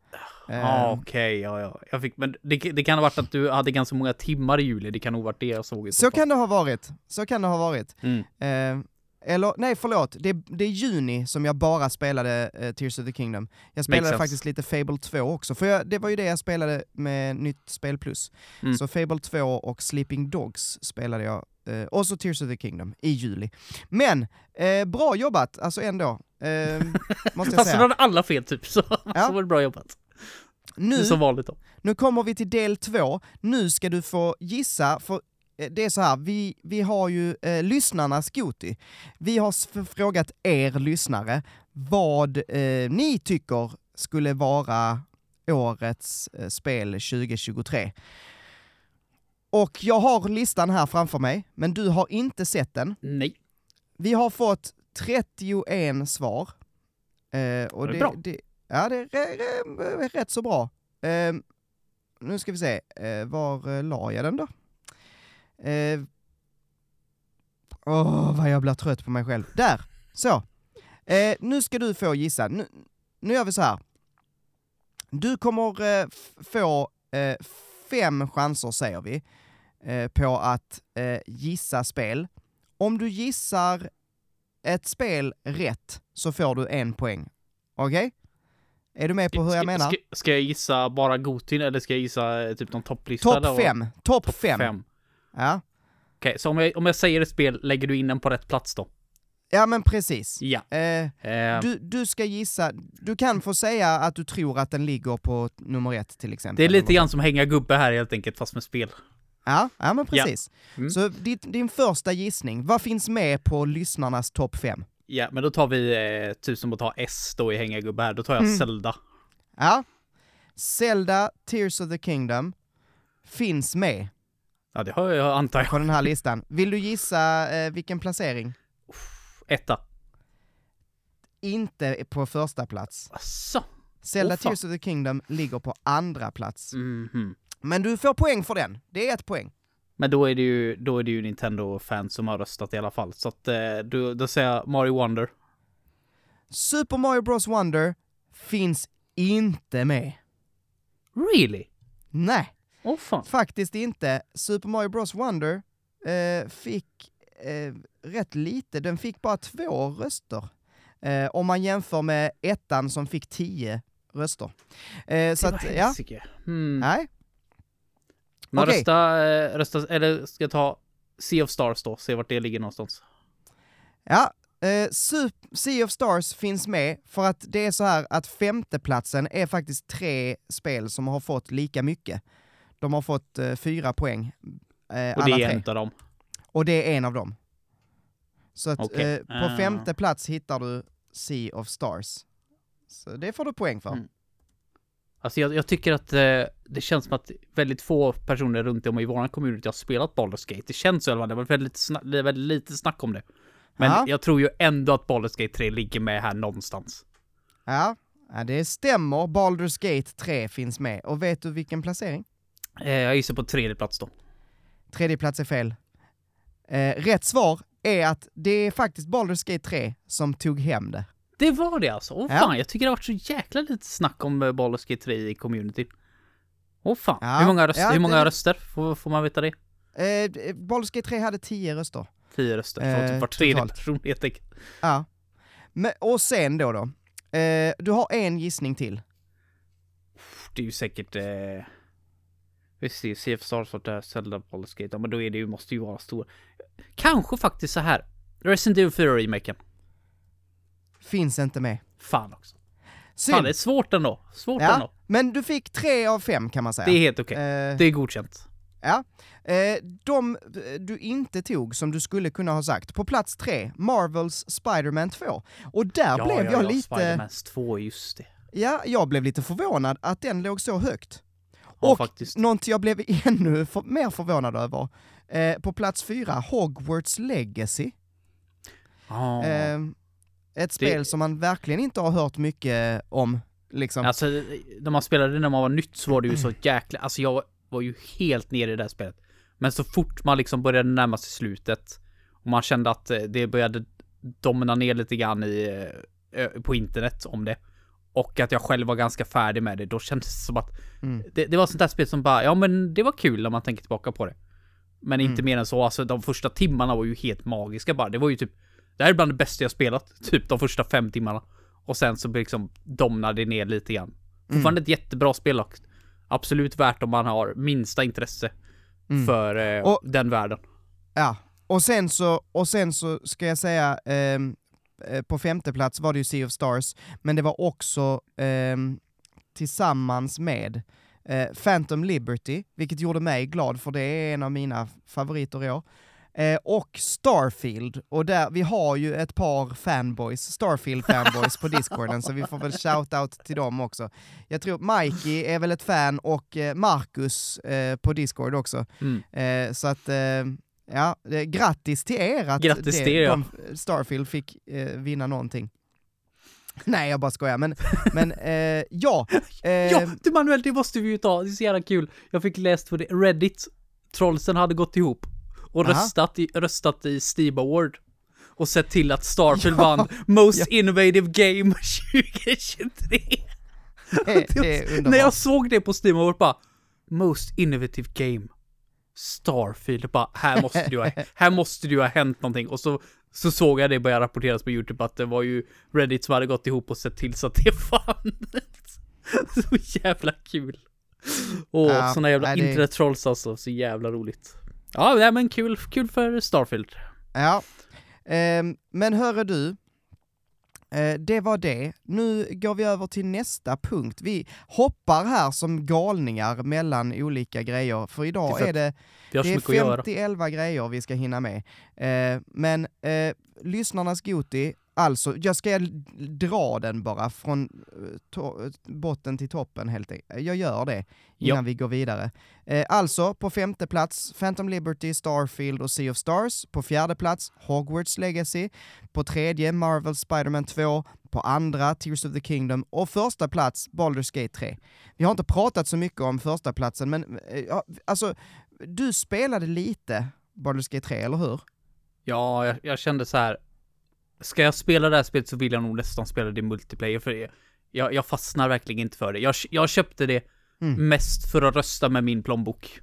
Ja, Ehm, okej, ja, ja. Jag fick, men det, det kan ha varit att du hade ganska många timmar i juli, det kan nog varit det jag såg i så kan det ha varit, så kan det ha varit. Mm. Eller nej förlåt, det, det är juni som jag bara spelade eh, Tears of the Kingdom. Jag spelade faktiskt lite Fable 2 också, för jag, det var ju det jag spelade med nytt spel plus. Mm. Så Fable 2 och Sleeping Dogs spelade jag, eh, och så Tears of the Kingdom i juli. Men, eh, bra jobbat, alltså ändå. Eh, måste jag Fast säga. hade alla fel typ, så, så var det bra jobbat. Nu, nu kommer vi till del två. Nu ska du få gissa, för det är så här, vi, vi har ju eh, lyssnarnas Goti. Vi har frågat er lyssnare vad eh, ni tycker skulle vara årets eh, spel 2023. Och jag har listan här framför mig, men du har inte sett den. Nej. Vi har fått 31 svar. Eh, och Det är det, bra. Det, ja, det är re, re, rätt så bra. Eh, nu ska vi se, eh, var eh, la jag den då? Eh, Åh, vad jag blir trött på mig själv. Där! Så. Eh, nu ska du få gissa. Nu, nu gör vi så här. Du kommer eh, få eh, fem chanser, säger vi, eh, på att eh, gissa spel. Om du gissar ett spel rätt så får du en poäng. Okej? Är du med på hur jag menar? Ska, ska jag gissa bara Gotin eller ska jag gissa eh, typ någon topplista? Topp fem. Topp fem. Ja. Okej, så om jag, om jag säger ett spel, lägger du in den på rätt plats då? ja, men precis. Ja. Eh, Eh, du, du ska gissa, du kan få säga att du tror att den ligger på nummer ett till exempel. det är lite grann som hänga gubbe här helt enkelt, fast med spel. Ja, ja men precis. Mm. Så ditt, din första gissning, vad finns med på lyssnarnas topp fem? Ja, men då tar vi eh, typ som att ta S då i hänga gubbe här. Då tar jag Mm. Zelda. Ja. Zelda, Tears of the Kingdom, finns med Ja, det har jag antar jag. på den här listan. Vill du gissa eh, vilken placering? Etta. Inte på första plats. Asså? Zelda fan. Tears of the Kingdom ligger på andra plats. Mhm. Men du får poäng för den. Det är ett poäng. Men då är det ju, då är det ju Nintendo-fans som har röstat i alla fall. Så att eh, då, då säger jag Mario Wonder. Super Mario Bros Wonder finns inte med. Really? Nej, Åh fan. faktiskt inte. Super Mario Bros Wonder eh, fick eh, rätt lite. Den fick bara två röster. Eh, om man jämför med ettan som fick tio röster. Eh, så att, ja. Hmm. nej. Men Okej. rösta, eh, rösta, eller ska jag ta Sea of Stars då, se vart det ligger någonstans. Ja, eh, Sup- Sea of Stars finns med för att det är så här att femteplatsen är faktiskt tre spel som har fått lika mycket. De har fått eh, fyra poäng. Eh, Och alla det är en utav dem. Och det är en av dem. Så att Okej. eh, på Ah. femte plats hittar du Sea of Stars. Så det får du poäng för. Mm. Alltså jag, jag tycker att eh, det känns som att väldigt få personer runt om i våran community har spelat Baldur's Gate. Det känns så i alla fall, det var väldigt, sna- väldigt lite snack om det. Men Ja. jag tror ju ändå att Baldur's Gate 3 ligger med här någonstans. Ja. ja, det stämmer. Baldur's Gate 3 finns med. Och vet du vilken placering? Eh, jag gissar på tredje plats då. Tredje plats är fel. Eh, rätt svar är att det är faktiskt Baldur's Gate 3 som tog hem det. Det var det alltså. Åh Ja. fan, jag tycker det har varit så jäkla lite snack om eh, Baldur's Gate 3 i community. Åh fan. Ja, Hur många, röster, ja, hur många det- röster? Får, får man veta det? Eh, Baldur's Gate 3 hade 10 röster. Tio röster. Från Eh, typ var tredje person helt enkelt. Ja. Men, och sen då då. Eh, du har en gissning till. Det är ju säkert... Eh... Vi ser, CF Stars är, Zelda Baldur's Gate. Ja, men då är det ju, måste ju vara stora. Kanske faktiskt så här. Resident Evil 4 remaken. Finns inte med. Fan också. Synd. Fan, det är svårt ändå. Svårt ja, ändå. men du fick tre av fem kan man säga. Det är helt okej. Eh, Det är godkänt. Ja. Eh, de du inte tog, som du skulle kunna ha sagt, på plats tre, Marvels Spider-Man 2. Och där blev jag lite... Spider-Mans 2, just det. Ja, jag blev lite förvånad att den låg så högt. Och faktiskt. någonting jag blev ännu för, mer förvånad över, eh, på plats fyra, Hogwarts Legacy. Ja. Eh, ett spel som man verkligen inte har hört mycket om, liksom. Alltså, när man spelade det när man var nytt så var det ju så jäkla... Alltså jag var ju helt nere i det här spelet. Men så fort man liksom började närma sig slutet och man kände att eh, det började domna ner lite grann i, eh, på internet om det. Och att jag själv var ganska färdig med det, då kändes det som att mm. det, det, var sånt där spel som bara, ja men det var kul när man tänker tillbaka på det. Men inte mm. mer än så, alltså de första timmarna var ju helt magiska bara. Det var ju typ, det här är bland det bästa jag spelat, typ de första fem timmarna. Och sen så liksom domnade det ner lite grann. Fortfarande mm. ett jättebra spel och absolut värt om man har minsta intresse mm. för eh, och, den världen. Ja, och sen så, och sen så ska jag säga, eh, på femte plats var det ju Sea of Stars, men det var också eh, tillsammans med eh, Phantom Liberty, vilket gjorde mig glad för det är en av mina favoriter i år. Eh, och Starfield, och där, vi har ju ett par fanboys, Starfield-fanboys på discorden, så vi får väl shout-out till dem också. Jag tror Mikey är väl ett fan, och eh, Marcus eh, på Discord också. Mm. Eh, så att, ja, grattis till er att grattis det, till er, ja. Starfield fick eh, vinna någonting. Nej, jag bara skojar, men, men eh, ja. Eh, ja, du Manuel, det måste vi ju ta, det är så jävla kul. Jag fick läst på det, Reddit, trollsen hade gått ihop och röstat i, röstat i Steam Award. Och sett till att Starfield ja, vann Most ja. Innovative Game 2023. Det, det När jag såg det på Steam Award bara, Most Innovative Game. Starfield, bara, här måste du ha, här måste du ha hänt någonting. Och så, så såg jag det börja rapporteras på YouTube att det var ju Reddit som hade gått ihop och sett till så att det fann. så jävla kul. Och ja, såna jävla det... internet-trolls alltså, så jävla roligt. Ja, men kul, kul för Starfield. Ja, eh, men hörru du, det var det. Nu går vi över till nästa punkt. Vi hoppar här som galningar mellan olika grejer, för idag det är, det, det är 50-11 grejer vi ska hinna med. Eh, men eh, lyssnarnas Goti Alltså, jag ska dra den bara från eh, botten till toppen helt enkelt. Jag gör det innan jo. vi går vidare. Eh, alltså, på femte plats Phantom Liberty, Starfield och Sea of Stars. På fjärde plats Hogwarts Legacy. På tredje Marvel Spiderman 2. På andra Tears of the Kingdom. Och första plats Baldur's Gate 3. Vi har inte pratat så mycket om första platsen men eh, alltså, du spelade lite Baldur's Gate 3, eller hur? Ja, jag, jag kände så här ska jag spela det här spelet så vill jag nog nästan spela det multiplayer för jag, jag fastnar verkligen inte för det. Jag, jag köpte det mm. mest för att rösta med min plånbok.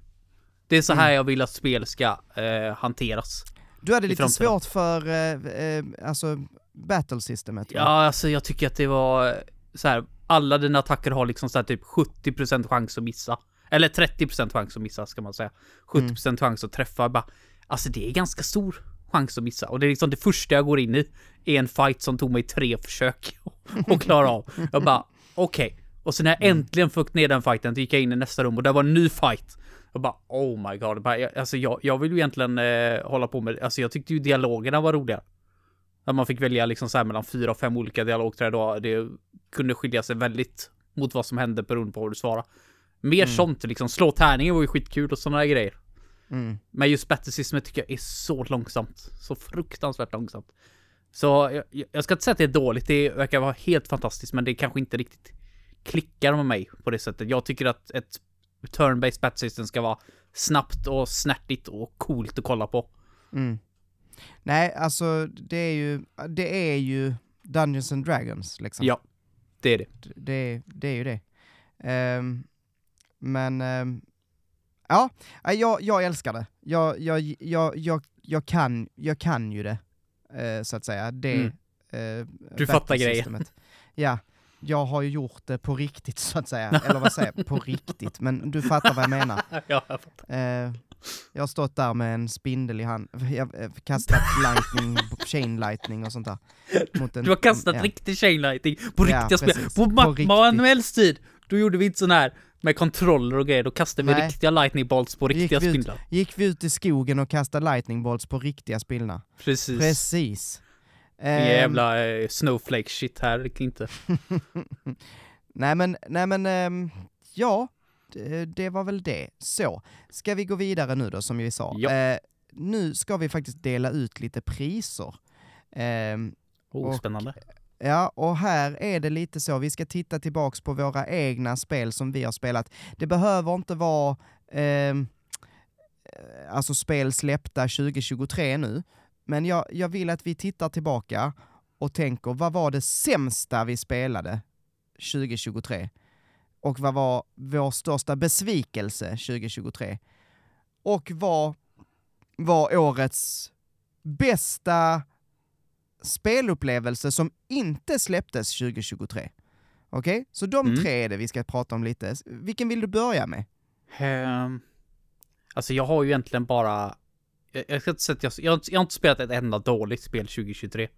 Det är så här mm. jag vill att spel ska eh, hanteras. Du hade lite svårt för, eh, eh, alltså, battle systemet? Va? Ja, alltså jag tycker att det var eh, så här. alla dina attacker har liksom så här typ 70% chans att missa. Eller 30% chans att missa ska man säga. 70% mm. chans att träffa. Bara, alltså det är ganska stor chans att missa. Och det är liksom det första jag går in i. Är en fight som tog mig tre försök att klara av. Jag bara, okej. Okay. Och sen när jag mm. äntligen fick ner den fighten, gick jag in i nästa rum och där var en ny fight. Jag bara, oh my god. Alltså jag, jag vill ju egentligen eh, hålla på med, alltså jag tyckte ju dialogerna var roliga. Att man fick välja liksom så här mellan fyra och fem olika dialogträd och det kunde skilja sig väldigt mot vad som hände beroende på hur du svarade. Mer mm. sånt liksom, slå tärningen var ju skitkul och sådana grejer. Mm. Men just battle tycker jag är så långsamt. Så fruktansvärt långsamt. Så jag, jag, ska inte säga att det är dåligt, det verkar vara helt fantastiskt, men det kanske inte riktigt klickar med mig på det sättet. Jag tycker att ett turn-based battle ska vara snabbt och snärtigt och coolt att kolla på. Mm. Nej, alltså det är ju, det är ju Dungeons and Dragons liksom. Ja, det är det. Det, det är ju det. Um, men um, Ja, jag, jag älskar det. Jag, jag, jag, jag, jag, kan, jag kan ju det, eh, så att säga. Det, mm. eh, du fattar grejen. Ja, jag har ju gjort det på riktigt så att säga. Eller vad säger jag? På riktigt, men du fattar vad jag menar. ja, jag fattar. Eh, jag har stått där med en spindel i hand, jag har kastat lightning, chain lightning och sånt där. En, du har kastat ja. riktig chain lightning på riktiga ja, spel. På, på Manuels tid, då gjorde vi inte sån här med kontroller och grejer, då kastade vi riktiga lightning bolts på riktiga gick spindlar. Ut, gick vi ut i skogen och kastade lightning bolts på riktiga spindlar. Precis. Precis. Um, jävla uh, snowflake shit här, inte. nej men, nej men, um, ja, det, det, var väl det. Så, ska vi gå vidare nu då, som vi sa? Ja. Uh, nu ska vi faktiskt dela ut lite priser. Um, oh, och, spännande. Ja, och här är det lite så, vi ska titta tillbaks på våra egna spel som vi har spelat. Det behöver inte vara ehm, eh, alltså spel släppta 2023 nu, men jag, jag vill att vi tittar tillbaka och tänker, vad var det sämsta vi spelade 2023? Och vad var vår största besvikelse 2023? Och vad var årets bästa spelupplevelse som inte släpptes 2023? Okej, okay? så de mm. tre är det vi ska prata om lite. Vilken vill du börja med? Um, alltså jag har ju egentligen bara... Jag, jag ska inte säga jag, jag, jag har inte spelat ett enda dåligt spel 2023.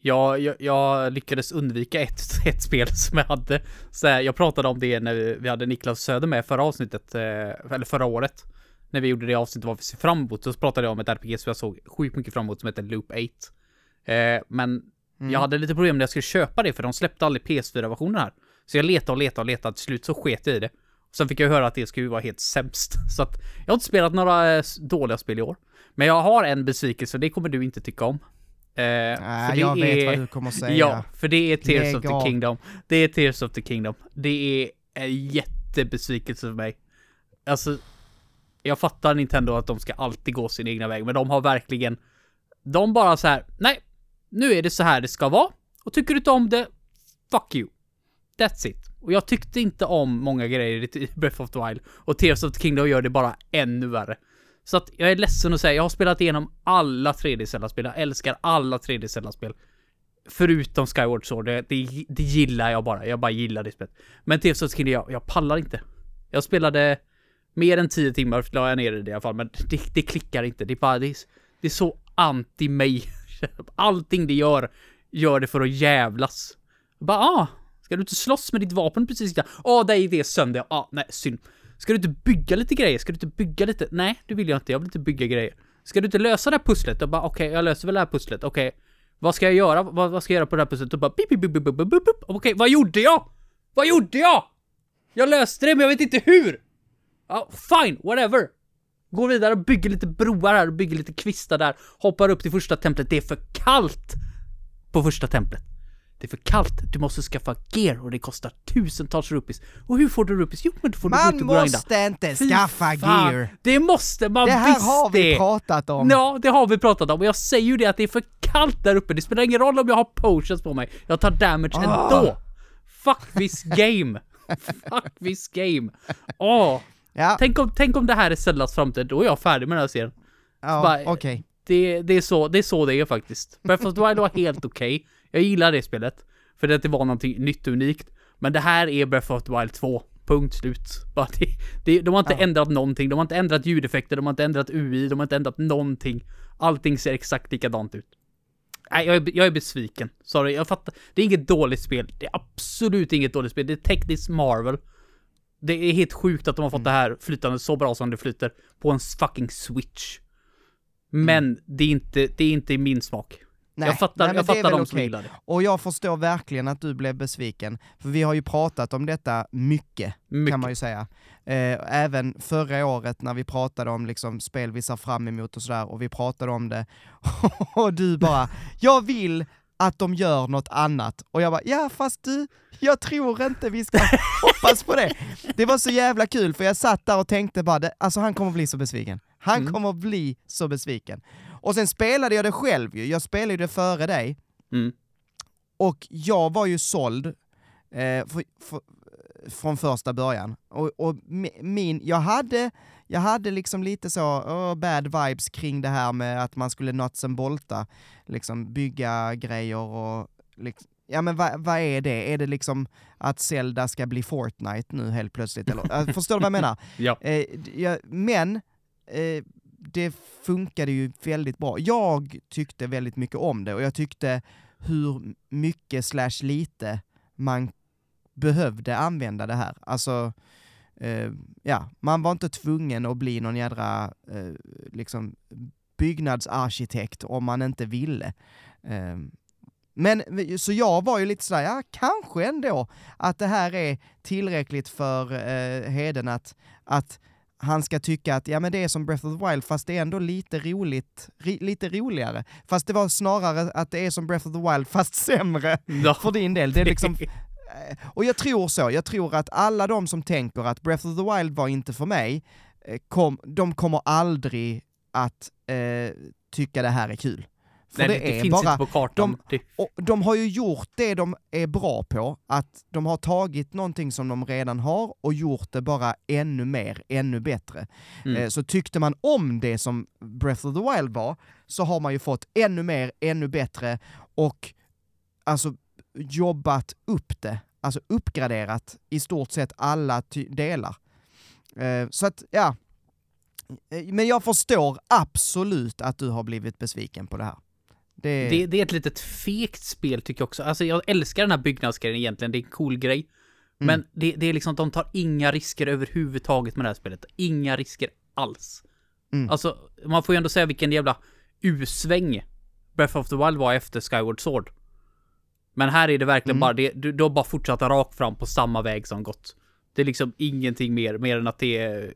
Jag, jag, jag, lyckades undvika ett, ett spel som jag hade. Så här, jag pratade om det när vi hade Niklas Söder med förra avsnittet, eh, eller förra året. När vi gjorde det avsnittet vad vi ser fram emot. Så pratade jag om ett RPG som jag såg sjukt mycket fram emot som heter Loop 8. Eh, men mm. jag hade lite problem när jag skulle köpa det för de släppte aldrig PS4-versionen här. Så jag letade och letade och letade. Till slut så sket jag i det. Sen fick jag höra att det skulle vara helt sämst. Så att jag har inte spelat några eh, dåliga spel i år. Men jag har en besvikelse det kommer du inte tycka om. Eh, äh, jag vet är, vad du kommer säga. Ja, för det är Tears Lägg of the. Kingdom. Det är Tears of the Kingdom. Det är en jättebesvikelse för mig. Alltså, jag fattar Nintendo att de ska alltid gå sin egna väg, men de har verkligen... De bara så här, nej, nu är det så här det ska vara. Och tycker du inte om det, fuck you. That's it. Och jag tyckte inte om många grejer i Breath of the Wild. Och Tears of the Kingdom gör det bara ännu värre. Så att jag är ledsen att säga, jag har spelat igenom alla 3D-Zelda-spel. Jag älskar alla 3D-Zelda-spel. Förutom Skyward Sword, det, det, det, gillar jag bara. Jag bara gillar det spelet. Men Tears of the Kingdom, jag, jag pallar inte. Jag spelade mer än 10 timmar, la jag ner det i alla fall, men det, det klickar inte. Det är bara, det är, det är så anti mig. Allting det gör, gör det för att jävlas. Bara, ah, ska du inte slåss med ditt vapen precis Ja, ah, det är det sönder. Ah, nej, synd. Ska du inte bygga lite grejer? Ska du inte bygga lite? Nej, det vill jag inte. Jag vill inte bygga grejer. Ska du inte lösa det här pusslet? Och bara okej, okay, jag löser väl det här pusslet. Okej, okay. vad ska jag göra? Vad, vad, ska jag göra på det här pusslet? Och bara bip, bip, bip, bip, bip, bip. Okej, okay, vad gjorde jag? Vad gjorde jag? Jag löste det, men jag vet inte hur. Ja, fine, whatever. Går vidare och bygger lite broar här och bygger lite kvistar där. Hoppar upp till första templet. Det är för kallt på första templet. Det är för kallt, du måste skaffa gear och det kostar tusentals rupees. Och hur får du rupees? Jo men då får man du. Man måste inte Fy skaffa fan. gear! Det måste man visst Det här har vi det. pratat om! Ja, det har vi pratat om och jag säger ju det att det är för kallt där uppe. Det spelar ingen roll om jag har potions på mig. Jag tar damage oh. ändå! Fuck this game! Fuck this game! Åh! Oh. Ja. Tänk, om, tänk om det här är Zeldas framtid, då är jag färdig med den här serien. Ja, okej. Okay. Det, det, är så, det är så det är faktiskt. Breath of the Wild var helt okej. Okay. Jag gillar det spelet. För det var någonting nytt och unikt. Men det här är Breath of the Wild 2. Punkt slut. Bara det, det, de har inte ja. ändrat någonting. De har inte ändrat ljudeffekter, de har inte ändrat UI, de har inte ändrat någonting. Allting ser exakt likadant ut. Nej, jag är, jag är besviken. Sorry, jag fattar. Det är inget dåligt spel. Det är absolut inget dåligt spel. Det är tekniskt Marvel. Det är helt sjukt att de har fått mm. det här flytande så bra som det flyter på en fucking switch. Men mm. det är inte, det är inte min smak. Nej, jag fattar, nej, jag fattar de som gillar det. Och jag förstår verkligen att du blev besviken, för vi har ju pratat om detta mycket, mycket. kan man ju säga. Eh, även förra året när vi pratade om liksom spel vi ser fram emot och sådär, och vi pratade om det, och du bara, jag vill att de gör något annat. Och jag bara, ja fast du, jag tror inte vi ska hoppas på det. Det var så jävla kul, för jag satt där och tänkte bara, alltså han kommer bli så besviken. Han mm. kommer bli så besviken. Och sen spelade jag det själv ju, jag spelade det före dig. Mm. Och jag var ju såld eh, för, för, från första början. Och, och, min, jag hade, jag hade liksom lite så oh, bad vibes kring det här med att man skulle nuts and bolta, liksom bygga grejer och liksom, Ja men vad, vad är det? Är det liksom att Zelda ska bli Fortnite nu helt plötsligt? Eller, förstår du vad jag menar? ja. Eh, ja. Men eh, det funkade ju väldigt bra. Jag tyckte väldigt mycket om det och jag tyckte hur mycket slash lite man behövde använda det här. Alltså, eh, ja, man var inte tvungen att bli någon jädra eh, liksom byggnadsarkitekt om man inte ville. Eh, men så jag var ju lite sådär, ja kanske ändå att det här är tillräckligt för eh, Heden att, att han ska tycka att ja men det är som Breath of the Wild fast det är ändå lite roligt, ri, lite roligare. Fast det var snarare att det är som Breath of the Wild fast sämre no. för din del. Det är liksom, och jag tror så, jag tror att alla de som tänker att Breath of the Wild var inte för mig, eh, kom, de kommer aldrig att eh, tycka det här är kul. För Nej, det, det, är finns bara, inte på kartan. De, och de har ju gjort det de är bra på, att de har tagit någonting som de redan har och gjort det bara ännu mer, ännu bättre. Mm. Eh, så tyckte man om det som Breath of the Wild var, så har man ju fått ännu mer, ännu bättre och alltså jobbat upp det, alltså uppgraderat i stort sett alla delar. Eh, så att, ja. Eh, men jag förstår absolut att du har blivit besviken på det här. Det... Det, det är ett litet fegt spel tycker jag också. Alltså jag älskar den här byggnadsgrejen egentligen, det är en cool grej. Mm. Men det, det, är liksom, de tar inga risker överhuvudtaget med det här spelet. Inga risker alls. Mm. Alltså, man får ju ändå säga vilken jävla U-sväng Breath of the Wild var efter Skyward Sword. Men här är det verkligen mm. bara det, du, du har bara fortsatt rakt fram på samma väg som gått. Det är liksom ingenting mer, mer än att det är...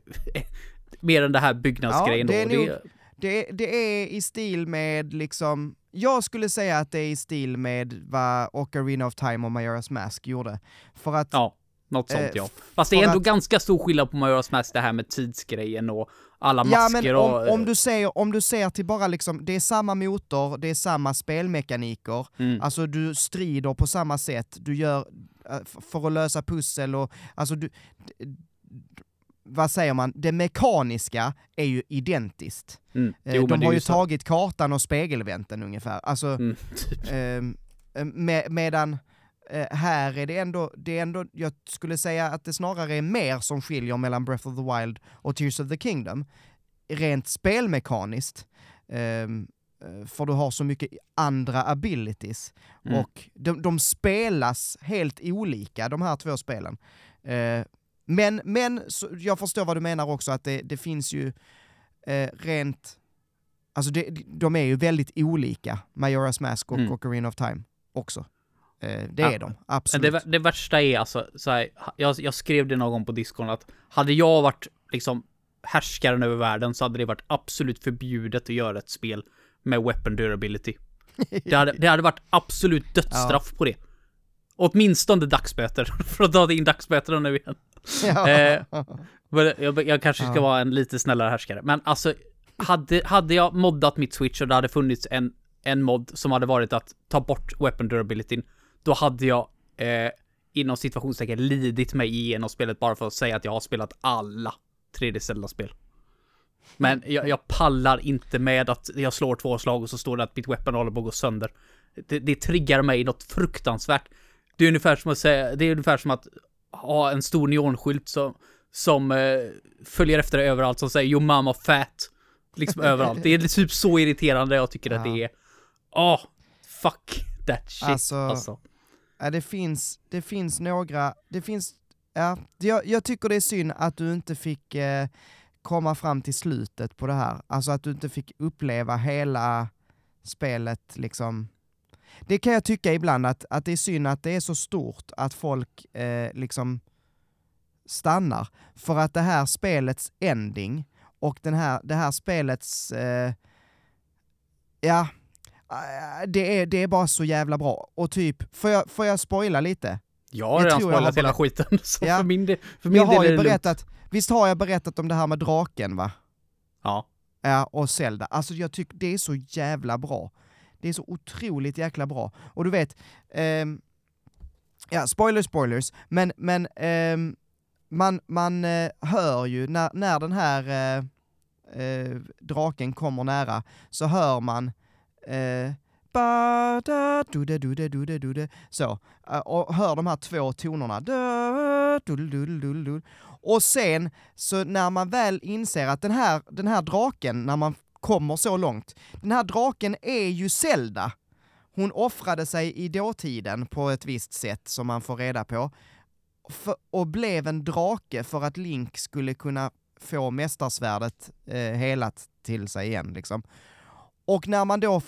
mer än det här byggnadsgrejen ja, det är då. Nog, det, det, det är i stil med liksom jag skulle säga att det är i stil med vad Ocarina of Time och Majora's Mask gjorde. För att... Ja, något sånt eh, ja. Fast det är ändå att, ganska stor skillnad på Majora's Mask, det här med tidsgrejen och alla masker ja, men om, och... om, du ser, om du ser till bara liksom, det är samma motor, det är samma spelmekaniker, mm. alltså du strider på samma sätt, du gör, eh, för att lösa pussel och, alltså du, vad säger man, det mekaniska är ju identiskt. Mm. Eh, jo, de har ju tagit kartan och spegelvänten ungefär. Alltså, mm, typ. eh, med, medan här är det ändå, det är ändå, jag skulle säga att det snarare är mer som skiljer mellan Breath of the Wild och Tears of the Kingdom. Rent spelmekaniskt. Eh, för du har så mycket andra abilities. Mm. Och de, de, spelas helt olika, de här två spelen. Eh, men, men så, jag förstår vad du menar också, att det, det finns ju eh, rent... Alltså det, de är ju väldigt olika, Majora's Mask och mm. Ocarina of Time också. Eh, det ja, är de, absolut. Det, det värsta är alltså, så här, jag, jag skrev det någon gång på Discord att hade jag varit liksom härskaren över världen så hade det varit absolut förbjudet att göra ett spel med weapon durability. Det hade, det hade varit absolut dödsstraff ja. på det. Åtminstone dagsböter, för att dra in dagsböterna nu igen. Ja. Eh, jag, jag, kanske ska ja. vara en lite snällare härskare, men alltså hade, hade jag moddat mitt switch och det hade funnits en, en mod som hade varit att ta bort weapon durability, då hade jag eh, inom situationstecken lidit mig igenom spelet bara för att säga att jag har spelat alla 3D Zelda-spel. Men jag, jag, pallar inte med att jag slår två slag och så står det att mitt weapon håller på att gå sönder. Det, det triggar mig något fruktansvärt. Det är ungefär som att säga, det är ungefär som att ha en stor neonskylt som, som eh, följer efter dig överallt som säger your mama fat. Liksom överallt. Det är typ så irriterande jag tycker ja. att det är. Åh, oh, fuck that shit alltså. alltså. Ja, det finns, det finns några, det finns, ja, jag, jag tycker det är synd att du inte fick eh, komma fram till slutet på det här. Alltså att du inte fick uppleva hela spelet liksom det kan jag tycka ibland att, att det är synd att det är så stort att folk eh, liksom stannar. För att det här spelets ending och den här, det här spelets, eh, ja, det är, det är bara så jävla bra. Och typ, får jag, får jag spoila lite? Jag har redan spoilat hela skiten, så ja, för min del, för min jag har ju berättat, Visst har jag berättat om det här med draken va? Ja. Ja, och Zelda. Alltså jag tycker det är så jävla bra. Det är så otroligt jäkla bra. Och du vet, eh, ja, spoilers, spoilers, men, men eh, man, man eh, hör ju när, när den här eh, eh, draken kommer nära, så hör man eh, ba, da, du, da, du, da, du, da, du, da. Så, eh, och hör de här två tonerna. Da. Och sen, så när man väl inser att den här, den här draken, när man kommer så långt. Den här draken är ju Zelda. Hon offrade sig i dåtiden på ett visst sätt som man får reda på. För, och blev en drake för att Link skulle kunna få mästarsvärdet eh, helat till sig igen liksom. Och när man då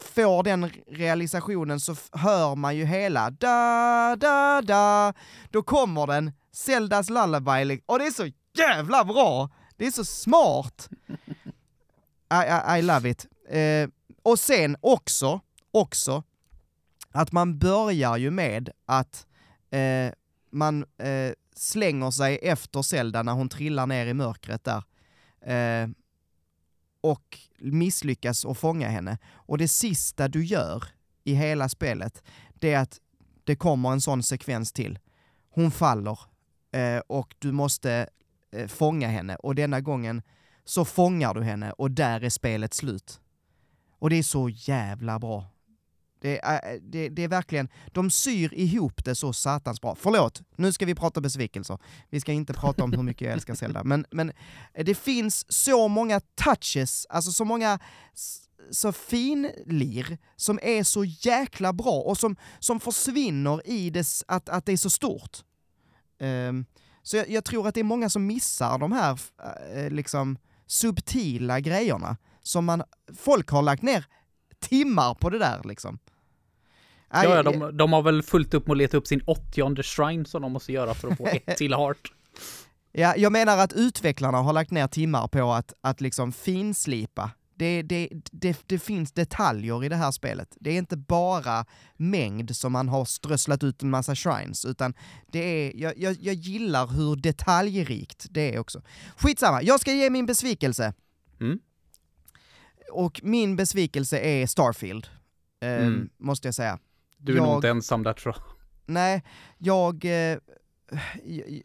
får den realisationen så hör man ju hela da da da, då kommer den, Zeldas lullaby, och det är så jävla bra! Det är så smart! I, I, I love it. Eh, och sen också, också, att man börjar ju med att eh, man eh, slänger sig efter Zelda när hon trillar ner i mörkret där. Eh, och misslyckas att fånga henne. Och det sista du gör i hela spelet, det är att det kommer en sån sekvens till. Hon faller eh, och du måste eh, fånga henne och denna gången så fångar du henne och där är spelet slut. Och det är så jävla bra. Det är, eh, det, det, är verkligen, de syr ihop det så satans bra. Förlåt, nu ska vi prata besvikelser. Vi ska inte prata om hur mycket jag älskar Zelda, men, men eh, det finns så många touches, alltså så många så finlir som är så jäkla bra och som, som försvinner i dess, att, att det är så stort. Um, så jag, jag, tror att det är många som missar de här uh, liksom subtila grejerna som man, folk har lagt ner timmar på det där liksom. Ja, ja de, de, har väl fullt upp med att leta upp sin 80 shrine som de måste göra för att få ett till heart. Ja, jag menar att utvecklarna har lagt ner timmar på att, att liksom finslipa. Det, det, det, det finns detaljer i det här spelet. Det är inte bara mängd som man har strösslat ut en massa shrines, utan det är, jag, jag, jag gillar hur detaljrikt det är också. Skitsamma, jag ska ge min besvikelse. Mm. Och min besvikelse är Starfield, eh, mm. måste jag säga. Du är jag, nog inte ensam där tror jag. Nej, jag, eh,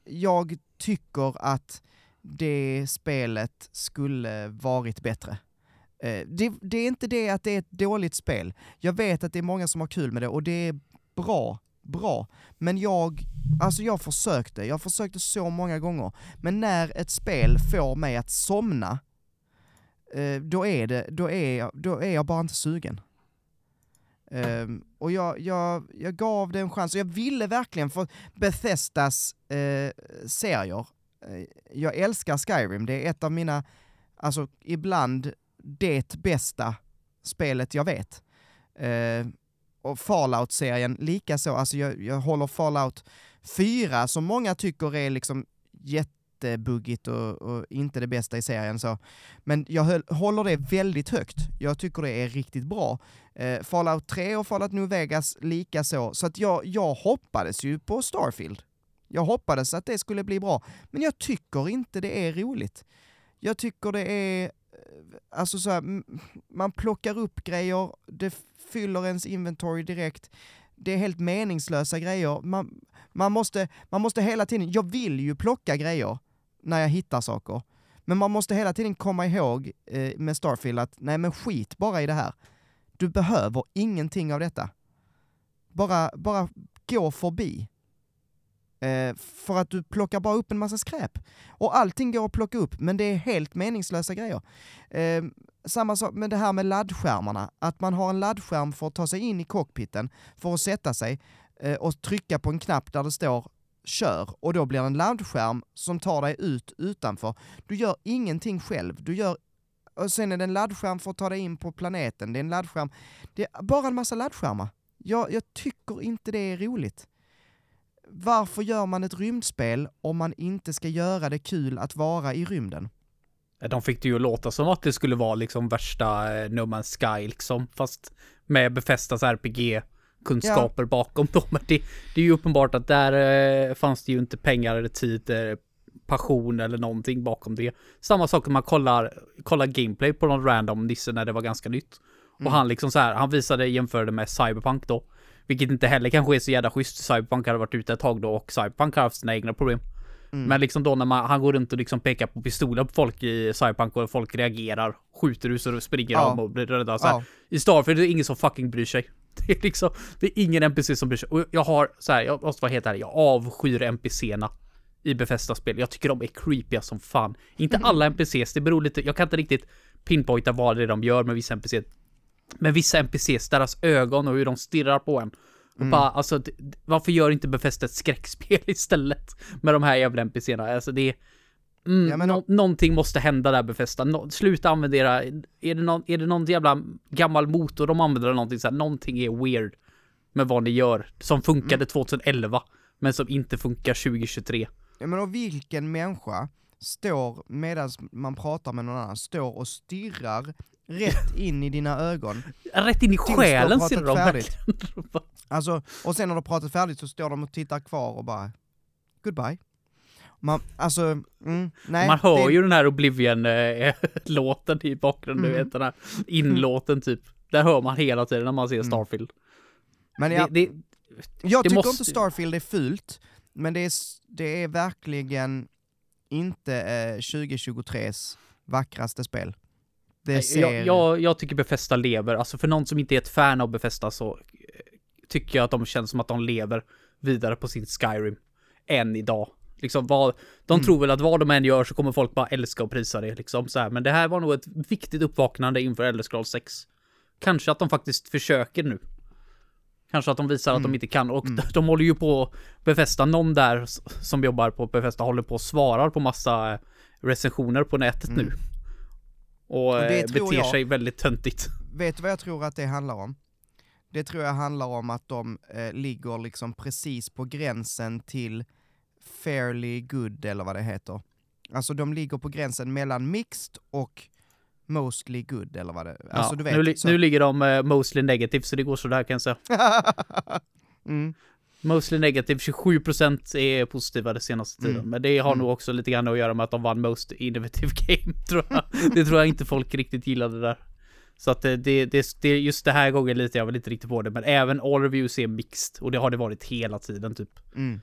jag tycker att det spelet skulle varit bättre. Eh, det, det, är inte det att det är ett dåligt spel. Jag vet att det är många som har kul med det och det är bra, bra. Men jag, alltså jag försökte, jag försökte så många gånger. Men när ett spel får mig att somna, Eh, då är det, då är jag, då är jag bara inte sugen. Um, och jag, jag, jag gav det en chans, och jag ville verkligen för Bethesdas eh, serier. Eh, jag älskar Skyrim, det är ett av mina, alltså ibland det bästa spelet jag vet. Eh, och Fallout-serien likaså, alltså jag, jag håller Fallout 4 som många tycker är liksom jätte jättebuggigt och, och, inte det bästa i serien så. Men jag höll, håller det väldigt högt. Jag tycker det är riktigt bra. Eh, Fallout 3 och Fallout New Vegas lika så. Så att jag, jag hoppades ju på Starfield. Jag hoppades att det skulle bli bra. Men jag tycker inte det är roligt. Jag tycker det är, eh, alltså så här, man plockar upp grejer, det fyller ens inventory direkt det är helt meningslösa grejer. Man, man, måste, man måste hela tiden, jag vill ju plocka grejer, när jag hittar saker. Men man måste hela tiden komma ihåg eh, med Starfield att nej men skit bara i det här. Du behöver ingenting av detta. Bara, bara gå förbi. Eh, för att du plockar bara upp en massa skräp. Och allting går att plocka upp, men det är helt meningslösa grejer. Eh, samma sak med det här med laddskärmarna, att man har en laddskärm för att ta sig in i cockpiten, för att sätta sig eh, och trycka på en knapp där det står kör och då blir det en laddskärm som tar dig ut utanför. Du gör ingenting själv, du gör och sen är det en laddskärm för att ta dig in på planeten, det är en laddskärm. Det är bara en massa laddskärmar. Jag, jag tycker inte det är roligt. Varför gör man ett rymdspel om man inte ska göra det kul att vara i rymden? De fick det ju att låta som att det skulle vara liksom värsta eh, No Man's Sky liksom, fast med befästas RPG kunskaper ja. bakom dem. Det, det, är ju uppenbart att där eh, fanns det ju inte pengar eller tid, eh, passion eller någonting bakom det. Samma sak om man kollar, kollar gameplay på någon random nisse när det var ganska nytt. Mm. Och han liksom så här, han visade, jämförde med Cyberpunk då. Vilket inte heller kanske är så jävla schysst. Cyberpunk hade varit ute ett tag då och Cyberpunk har haft sina egna problem. Mm. Men liksom då när man, han går runt och liksom pekar på pistoler på folk i Cyberpunk och folk reagerar, skjuter ut så springer ja. de och blir rädda så ja. I Starfield är det ingen som fucking bryr sig. Det är liksom, det är ingen NPC som bryr sig. Och jag har, så här, jag måste vara helt ärlig, jag avskyr NPCerna i Befästa-spel. Jag tycker de är creepiga som fan. Inte mm. alla NPCs, det beror lite, jag kan inte riktigt pinpointa vad det är de gör med vissa NPCs. Men vissa NPCs, deras ögon och hur de stirrar på en. Och mm. bara, alltså, varför gör inte Befästa ett skräckspel istället? Med de här jävla NPCerna. Alltså det är... Mm, ja, men, no någonting måste hända där Befästa. No sluta använda era, är det, någon, är det någon jävla gammal motor de använder eller någonting så här, någonting är weird med vad ni gör. Som funkade mm. 2011, men som inte funkar 2023. Ja men och vilken människa står, medan man pratar med någon annan, står och stirrar rätt in i dina ögon. Rätt in i själen ser de färdigt. Alltså, och sen när du pratat färdigt så står de och tittar kvar och bara, goodbye. Man, alltså, mm, nej. Man hör det, ju den här Oblivion-låten i bakgrunden, Mm. du vet den här inlåten typ. Där hör man hela tiden när man ser Starfield. men jag, Det, det, jag tycker måste- inte Starfield är fult, men det är, det är verkligen inte eh, 2023s vackraste spel. Det ser... jag, jag, jag tycker Befästa lever, alltså för någon som inte är ett fan av Befästa så eh, tycker jag att de känns som att de lever vidare på sin Skyrim än idag. Liksom vad, de Mm. tror väl att vad de än gör så kommer folk bara älska och prisa det liksom så här. Men det här var nog ett viktigt uppvaknande inför Elder Scrolls 6. Kanske att de faktiskt försöker nu. Kanske att de visar att Mm. de inte kan och de håller ju på Befästa, någon där som jobbar på Befästa håller på och svarar på massa eh, recensioner på nätet nu. Och, Mm. det eh, beter jag- sig väldigt töntigt. Vet du vad jag tror att det handlar om? Det tror jag handlar om att de eh, ligger liksom precis på gränsen till fairly good, eller vad det heter. Alltså de ligger på gränsen mellan mixed och mostly good, eller vad det Alltså Ja, du vet. nu, li- så- nu ligger de eh, mostly negative så det går sådär kan jag säga. mm. Mostly negative, 27% är positiva det senaste tiden. Mm. Men det har Mm. nog också lite grann att göra med att de vann Most Innovative Game, tror jag. Det tror jag inte folk riktigt gillade där. Så att det, det, det, det just det här gången lite jag väl inte riktigt på det, men även all reviews är mixed. Och det har det varit hela tiden typ. Mm.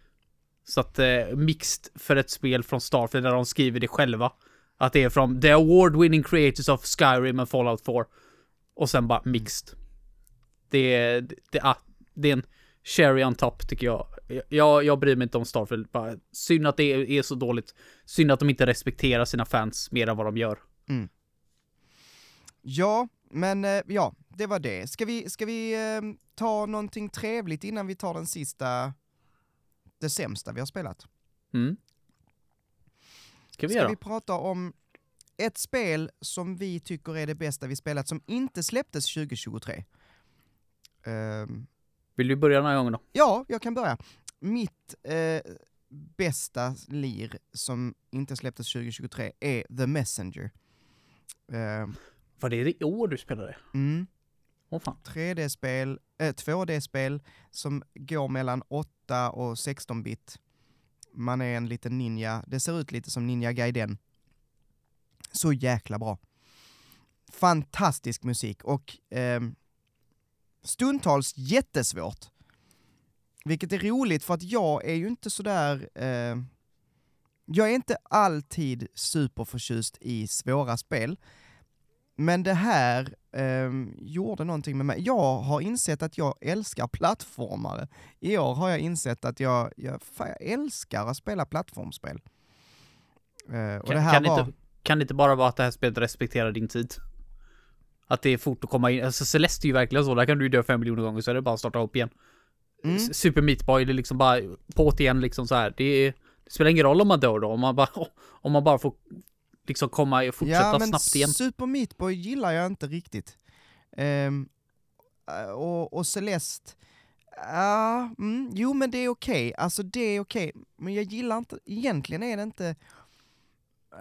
Så att eh, mixed för ett spel från Starfield där de skriver det själva. Att det är från the award winning creators of Skyrim and Fallout 4. Och sen bara mixed. Det är, det, ah, det är en cherry on top tycker jag. Jag, jag bryr mig inte om Starfield. Bara, synd att det är, är så dåligt. Synd att de inte respekterar sina fans mer än vad de gör. Ja, men eh, ja, det var det. Ska vi, ska vi eh, ta någonting trevligt innan vi tar den sista, det sämsta vi har spelat? Mm. Ska vi Ska vi prata om ett spel som vi tycker är det bästa vi spelat som inte släpptes 2023? Ehm, Vill du börja den här gången då? ja, jag kan börja. Mitt eh, bästa lir som inte släpptes 2023 är The Messenger. Ehm, Var det i år du spelade? mm, fan. 3D-spel, Eh, 2D-spel som går mellan 8 och 16-bit. Man är en liten ninja, det ser ut lite som Ninja Gaiden. Så jäkla bra. Fantastisk musik och eh, stundtals jättesvårt. Vilket är roligt för att jag är ju inte sådär... Eh, jag är inte alltid superförtjust i svåra spel. Men det här ehm, gjorde någonting med mig. Jag har insett att jag älskar plattformare. I år har jag insett att jag, jag, fan, jag älskar att spela plattformsspel. Eh, och Kan, det här kan, var... inte, kan det inte bara vara att det här spelet respekterar din tid? Att det är fort att komma in. Alltså Celeste är ju verkligen så. Där kan du ju dö fem miljoner gånger så är det bara att starta upp igen. Mm. Super Meat Boy, det är liksom bara på igen liksom så här. Det, är, det spelar ingen roll om man dör då. Om man bara, om man bara får liksom komma och fortsätta ja, men snabbt igen. Super Meat Boy gillar jag inte riktigt. Äh, och, och Celeste, ja, mm, jo men det är okej, alltså det är okej, men jag gillar inte, egentligen är det inte,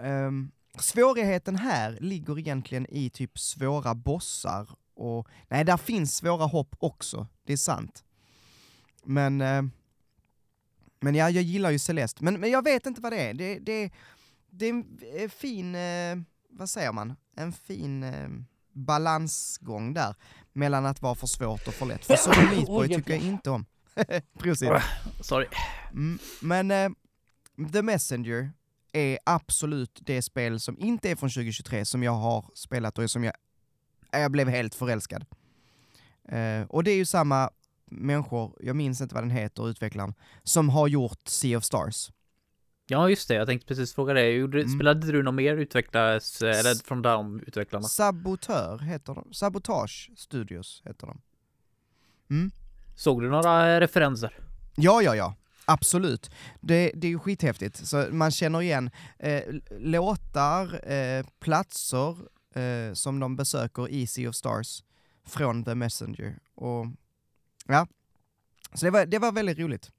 ehm, svårigheten här ligger egentligen i typ svåra bossar och, nej där finns svåra hopp också, det är sant. Men, eh, men ja, jag gillar ju Celeste, men, men jag vet inte vad det är, det, det, det är en eh, fin, eh, vad säger man, en fin eh, balansgång där mellan att vara för svårt och för lätt. För Super Meat Boy Oj, tycker jag inte om. Prosit. Sorry. Mm, men eh, The Messenger är absolut det spel som inte är från 2023 som jag har spelat och som jag, jag blev helt förälskad. Eh, och det är ju samma människor, jag minns inte vad den heter, utvecklaren, som har gjort Sea of Stars. Ja, just det. Jag tänkte precis fråga dig. Gjorde- Mm. Spelade du något mer utvecklades, eller från de utvecklarna? Sabotör heter de, Sabotage Studios heter de. Mm. Såg du några referenser? Ja, ja, ja. Absolut. Det, det är ju skithäftigt. Så man känner igen eh, låtar, eh, platser eh, som de besöker i Sea of Stars från The Messenger. Och ja, så det var, det var väldigt roligt.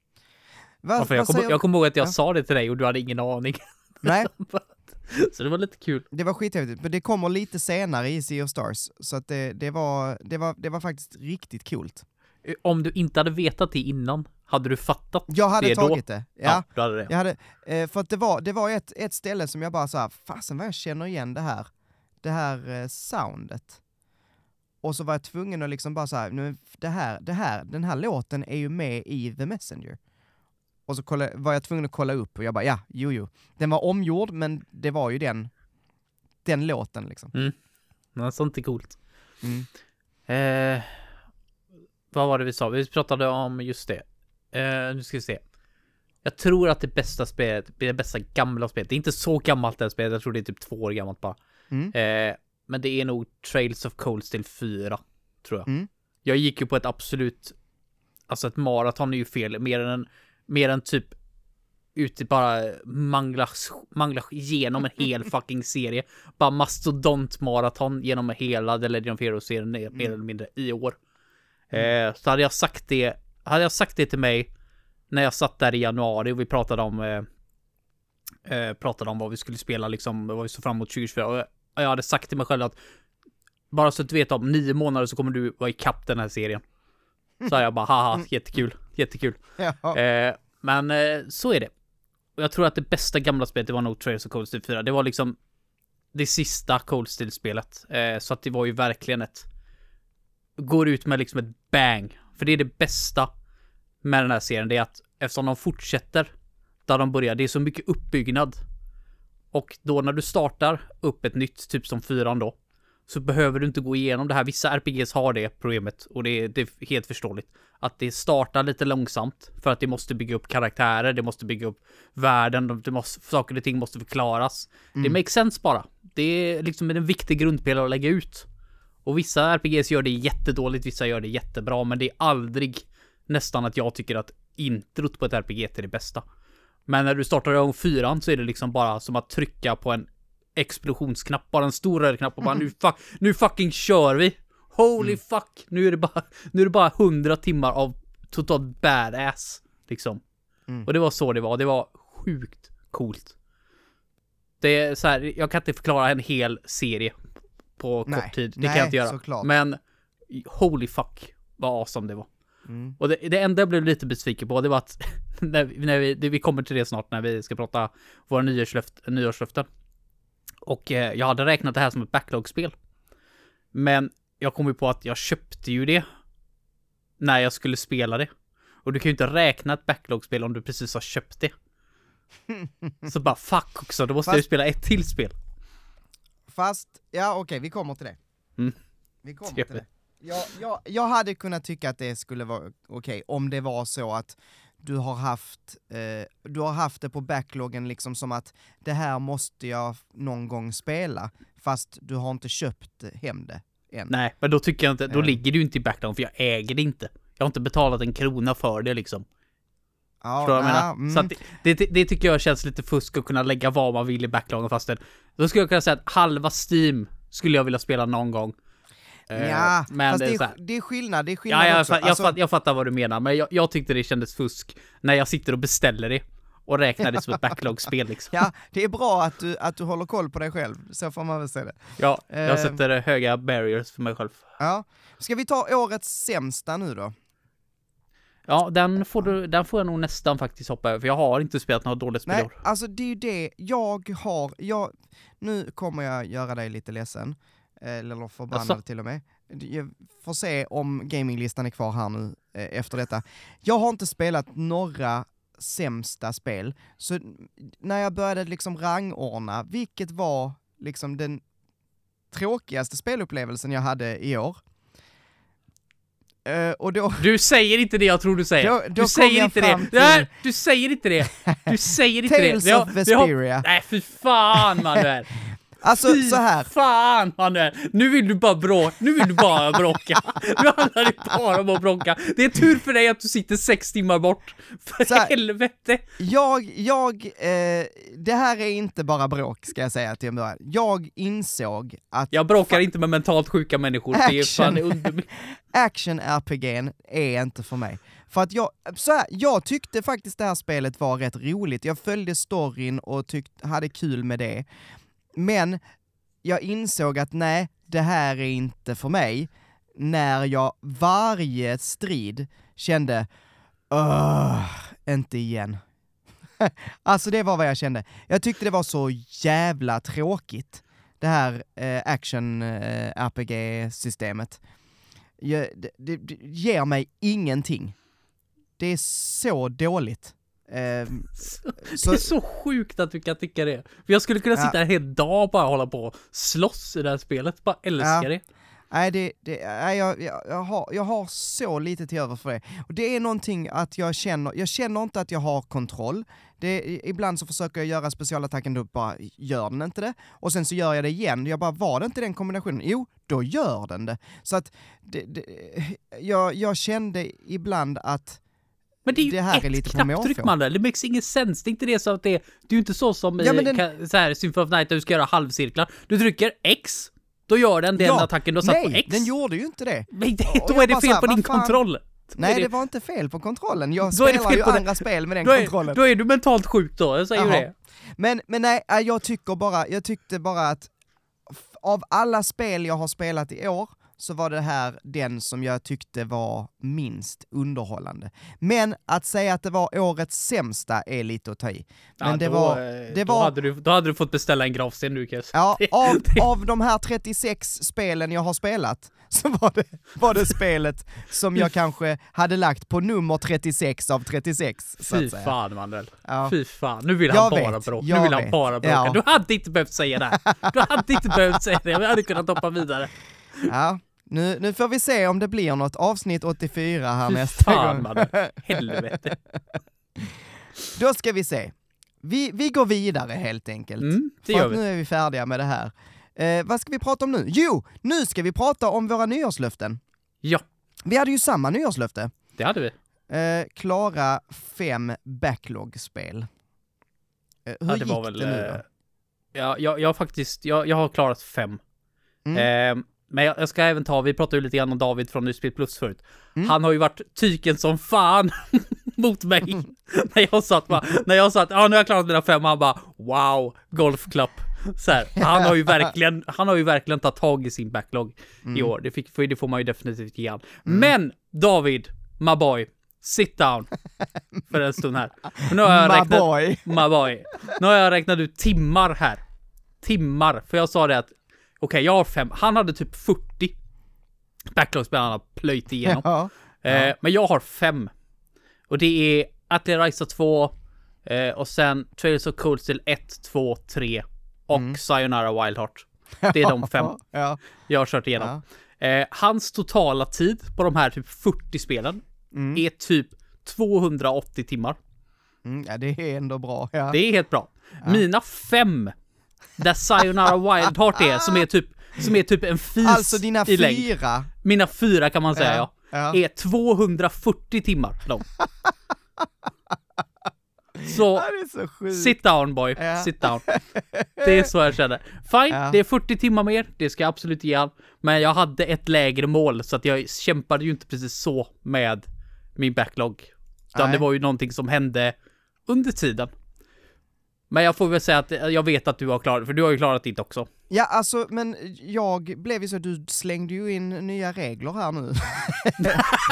Va, Ja, för jag säger- jag kommer ihåg att jag Ja. sa det till dig och du hade ingen aning. Nej, Så det var lite kul. det var skithäftigt. Men det kommer lite senare i Sea of Stars, så att det, det, var, det, var, det var faktiskt riktigt coolt. Om du inte hade vetat det innan, Hade du fattat Jag hade det tagit då? det. Ja, Ja, hade det. jag hade, eh, för att det var, det var ett, ett ställe som jag bara sa, fasen vad jag känner igen det här, det här eh, soundet. Och så var jag tvungen att liksom bara så här, nu, det här, det här, den här låten är ju med i The Messenger. Och så kolla, var jag tvungen att kolla upp och jag bara, ja, jo, jo. Den var omgjord, men det var ju den, den låten liksom. Men sånt är coolt. Mm. Eh, vad var det vi sa? Vi pratade om just det. Eh, nu ska vi se. Jag tror att det bästa spelet, det bästa gamla spelet, det är inte så gammalt det här spelet, jag tror det är typ två år gammalt bara. Mm. Eh, men det är nog Trails of Cold Steel 4, tror jag. Mm. Jag gick ju på ett absolut, alltså ett maraton är ju fel, mer än en, mer än typ ute bara mangla, mangla igenom en hel fucking serie. Bara mastodontmaraton genom hela The Legend of Heroes-serien mer mer eller mindre i år. Eh, så hade jag sagt det, hade jag sagt det till mig när jag satt där i januari och vi pratade om eh, eh, pratade om vad vi skulle spela liksom, vad vi såg fram emot 2024 och jag, jag hade sagt till mig själv att bara så att du vet om nio månader så kommer du vara ikapp den här serien. Så jag bara haha, jättekul, jättekul. Ja. Eh, men eh, så är det. Och jag tror att det bästa gamla spelet det var nog Trails of Cold Steel 4. Det var liksom det sista Cold Steel-spelet. Eh, så att det var ju verkligen ett... Går ut med liksom ett bang. För det är det bästa med den här serien. Det är att eftersom de fortsätter där de börjar. Det är så mycket uppbyggnad. Och då när du startar upp ett nytt, typ som fyran då. Så behöver du inte gå igenom det här. Vissa RPGs har det problemet. Och det är, det är helt förståeligt. Att det startar lite långsamt. För att det måste bygga upp karaktärer. Det måste bygga upp världen. de- Det måste, saker och ting måste förklaras. Det makes sense bara. Det är liksom en viktig grundpelare att lägga ut. Och vissa RPGs gör det jättedåligt, vissa gör det jättebra, men det är aldrig nästan att jag tycker att introt på ett RPG är det bästa. Men när du startar igång fyran så är det liksom bara som att trycka på en explosionsknapp, bara en stor röd knapp och bara nu, fuck, nu fucking kör vi! Holy fuck! Nu är det bara, nu är det bara hundra timmar av totalt badass, liksom. Mm. Och det var så det var, det var sjukt coolt. Det är så här, jag kan inte förklara en hel serie på Nej. kort tid. Det Nej, kan jag inte göra. såklart. Men holy fuck vad awesome det var. Mm. Och det, det enda jag blev lite besviken på det var att när, vi- när vi, det, vi kommer till det snart när vi ska prata våra nyårslöft, nyårslöften. Och eh, jag hade räknat det här som ett backlog-spel. Men jag kom ju på att jag köpte ju det när jag skulle spela det. Och du kan ju inte räkna ett backlog-spel om du precis har köpt det. Så bara fuck också, då måste jag ju Fast- spela ett till spel. Fast, ja okej, vi kommer till det. Mm. Vi kommer till det. Jag, jag, jag hade kunnat tycka att det skulle vara okej om det var så att du har haft, eh, du har haft det på backloggen liksom som att det här måste jag någon gång spela, fast du har inte köpt hem det än. Nej, men då tycker jag inte, då Eh. ligger det ju inte i backlog för jag äger det inte. Jag har inte betalat en krona för det liksom. Ja, Förstår du vad jag ja, menar? mm. Så att det, det, det tycker jag känns lite fusk att kunna lägga vad man vill i backloggen fast det, Då skulle jag kunna säga att halva Steam skulle jag vilja spela någon gång. Eh, ja, men fast det är, så här, är, det är skillnad, det är skillnad Ja, jag, också. jag, Alltså, jag fattar vad du menar, men jag, jag tyckte det kändes fusk när jag sitter och beställer det och räknar det som ett backlog-spel liksom. ja, det är bra att du, att du håller koll på dig själv, så får man väl säga det. Ja, jag Eh. sätter höga barriers för mig själv. Ja. Ska vi ta årets sämsta nu då? Ja, den får, du, den får jag nog nästan faktiskt hoppa över, för jag har inte spelat något dåligt spel Nej, alltså det är ju det, jag har, jag, nu kommer jag göra dig lite ledsen, eller förbannad Jaså? till och med. Jag får se om gaminglistan är kvar här nu eh, efter detta. Jag har inte spelat några sämsta spel, så när jag började liksom rangordna, vilket var liksom den tråkigaste spelupplevelsen jag hade i år? Eh, och då, Du säger inte det jag tror du säger. Då- då du säger inte det. till- Nej, du säger inte det. Du säger inte Tales det. Vi har- of Vesperia. Nej, fy fan Manuel. Alltså Fy så här. fan Manuel. Nu vill du bara bråka. Nu vill du bara bråka. Nu handlar det bara om att bråka. Det är tur för dig att du sitter sex timmar bort. För Så här- helvete. Jag, jag, eh, det här är inte bara bråk ska jag säga till en början. Jag insåg att Jag bråkar inte med mentalt sjuka människor. Det är fan Action. under... action-RPG'n är inte för mig. För att jag, så här, jag tyckte faktiskt det här spelet var rätt roligt, jag följde storyn och tyckte, hade kul med det. Men jag insåg att nej, det här är inte för mig, när jag varje strid kände Öh! inte igen. alltså det var vad jag kände. Jag tyckte det var så jävla tråkigt, det här eh, action-RPG-systemet. Eh, det, det, det ger mig ingenting. Det är så dåligt. Um, så, det är så sjukt att du kan tycka det. För jag skulle kunna sitta ja. en hel dag och bara hålla på och slåss i det här spelet. Bara älskar ja. det. Nej, det, det, nej jag, jag, jag, har, jag har så lite till över för det. Och det är någonting att jag känner, jag känner inte att jag har kontroll. Det, ibland så försöker jag göra specialattacken, då bara gör den inte det. Och sen så gör jag det igen, jag bara, var det inte den kombinationen? Jo, då gör den det. Så att, det, det, jag, jag kände ibland att men det är ju det här ett är lite knapptryck man Det makes ingen sense. Det är inte det så att det är... Det är ju inte så som ja, den... så här, Symphony of Night där du ska göra halvcirklar. Du trycker X, då gör den den ja, attacken du har satt nej, på X. den gjorde ju inte det. Men det, då är det fel på din kontroll. Nej, det... det var inte fel på kontrollen. Jag spelar ju andra spel med den då är, kontrollen. Då är du mentalt sjuk då, jag säger ju det. Men, men nej, jag tycker bara, jag tyckte bara att av alla spel jag har spelat i år, så var det här den som jag tyckte var minst underhållande. Men att säga att det var årets sämsta är lite att ta i. Men ja, det då, var... Eh, det då, var hade du, då hade du fått beställa en gravsten nu Kes. Ja, av, av de här 36 spelen jag har spelat, så var det, var det spelet som jag kanske hade lagt på nummer 36 av 36. Fy fan Manuel. Ja. Fy fan, nu vill han bara bråka. Nu vill han bara bråka. Ja. Du hade inte behövt säga det. Du hade inte behövt säga det, vi hade kunnat hoppa vidare. Ja, nu, nu får vi se om det blir något avsnitt 84 här Fy nästa fan, gång. Helvete. Då ska vi se. Vi, vi går vidare helt enkelt. Mm, det gör vi. nu är vi färdiga med det här. Eh, vad ska vi prata om nu? Jo, nu ska vi prata om våra nyårslöften. Ja. Vi hade ju samma nyårslöfte. Det hade vi. Eh, klara fem backlog-spel. Eh, hur ja, det gick var väl, det nu då? Eh, ja, jag, jag faktiskt, jag, jag har klarat fem. Mm. Eh, men jag, jag, ska även ta, vi pratade ju lite grann om David från Nyspel Plus förut. Mm. Han har ju varit tyken som fan mot mig. när jag satt bara, när jag satt, ja nu har jag klarat mina fem, han bara wow, golfklapp. Så här, han har ju verkligen, han har ju verkligen tagit tag i sin backlog mm. i år. Det, fick, det får man ju definitivt ge han. Mm. Men David, my boy, sit down för en stund här. För nu har jag my räknat, boy. my boy. Nu har jag räknat ut timmar här. Timmar, för jag sa det att okay, jag har fem. Han hade typ 40 backlogs han har plöjt igenom. Ja, eh, ja. men jag har fem. Och det är Atlet Risa 2 eh, och sen Trails of Cold Steel 1, 2, 3 och mm. Sayonara Wild Heart. Det är de fem ja. jag har kört igenom. Eh, hans totala tid på de här typ 40 spelen mm. är typ 280 timmar. Mm, ja, det är ändå bra. Ja. Det är helt bra. Mina fem där Sayonara Wild Heart är, som är typ, som är typ en fis Alltså dina i längd. fyra? Mina fyra kan man säga ja. ja. Är 240 timmar lång. Så, så sit down boy, ja. sit down. Det är så jag känner. Fine, ja. det är 40 timmar mer, det ska jag absolut ge han. Men jag hade ett lägre mål, så att jag kämpade ju inte precis så med min backlog. Utan Nej. det var ju någonting som hände under tiden. Men jag får väl säga att jag vet att du har klarat för du har ju klarat ditt också. Ja, alltså, men jag blev ju så, du slängde ju in nya regler här nu.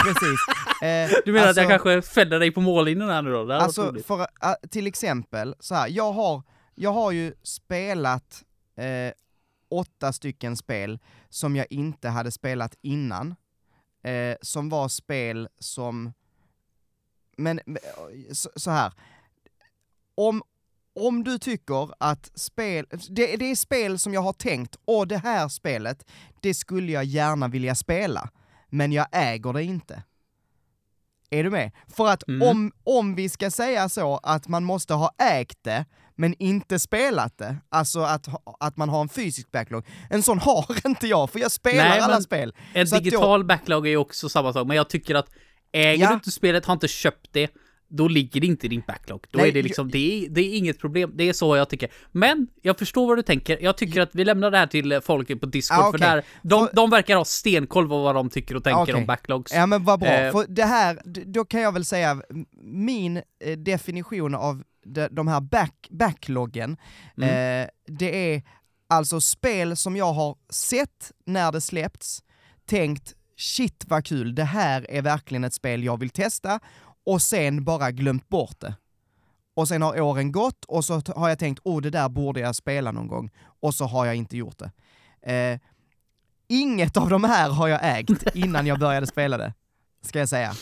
Precis. Eh, du menar alltså, att jag kanske fäller dig på mållinjen här nu då? alltså, för, uh, till exempel, så här, jag har, jag har ju spelat eh, åtta stycken spel som jag inte hade spelat innan. Eh, som var spel som, men så, så här, om, om du tycker att spel, det, det, är spel som jag har tänkt, och det här spelet, det skulle jag gärna vilja spela, men jag äger det inte. Är du med? För att mm. om, om vi ska säga så att man måste ha ägt det, men inte spelat det, alltså att, att man har en fysisk backlog, en sån har inte jag, för jag spelar Nej, alla spel. En digital jag... backlog är ju också samma sak, men jag tycker att äger ja. du inte spelet, har inte köpt det, då ligger det inte i din backlog. Då Nej, är det liksom, det är, det är inget problem. Det är så jag tycker. Men, jag förstår vad du tänker. Jag tycker att vi lämnar det här till folk på Discord, ah, okay. för där, de, de verkar ha stenkoll på vad de tycker och tänker okay. om backlogs. Ja men vad bra, eh. för det här, då kan jag väl säga, min eh, definition av de, de här back, backloggen, mm. eh, det är alltså spel som jag har sett när det släppts, tänkt shit vad kul, det här är verkligen ett spel jag vill testa, och sen bara glömt bort det. Och sen har åren gått och så har jag tänkt, oh det där borde jag spela någon gång. Och så har jag inte gjort det. Eh, inget av de här har jag ägt innan jag började spela det, ska jag säga.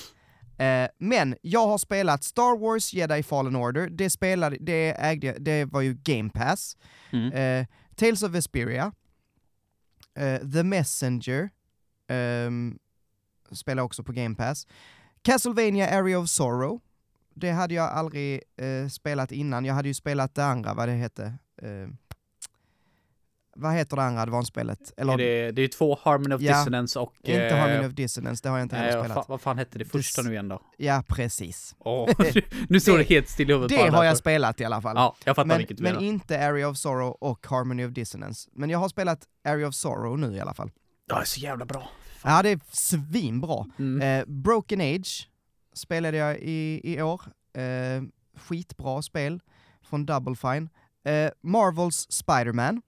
Eh, men jag har spelat Star Wars Jedi Fallen Order, det spelade, det ägde det var ju Game Pass. Mm. Eh, Tales of Vesperia, eh, The Messenger, um, spelar också på Game Pass. Castlevania Area of Sorrow, det hade jag aldrig eh, spelat innan. Jag hade ju spelat det andra, vad det hette. Eh, vad heter det andra advansspelet? Eller, är det, det är ju två Harmony of ja, Dissonance och... Inte eh, Harmony of Dissonance, det har jag inte heller spelat. Fa, vad fan hette det första nu igen då? Ja, precis. Oh, nu står det, det helt still i huvudet Det har jag spelat i alla fall. Ja, jag fattar men, vilket du Men menar. inte Area of Sorrow och Harmony of Dissonance. Men jag har spelat Area of Sorrow nu i alla fall. Ja, det är så jävla bra. Ja, det är svinbra. Mm. Eh, Broken Age spelade jag i, i år. Eh, skitbra spel från Double Fine. Eh, Marvels Spiderman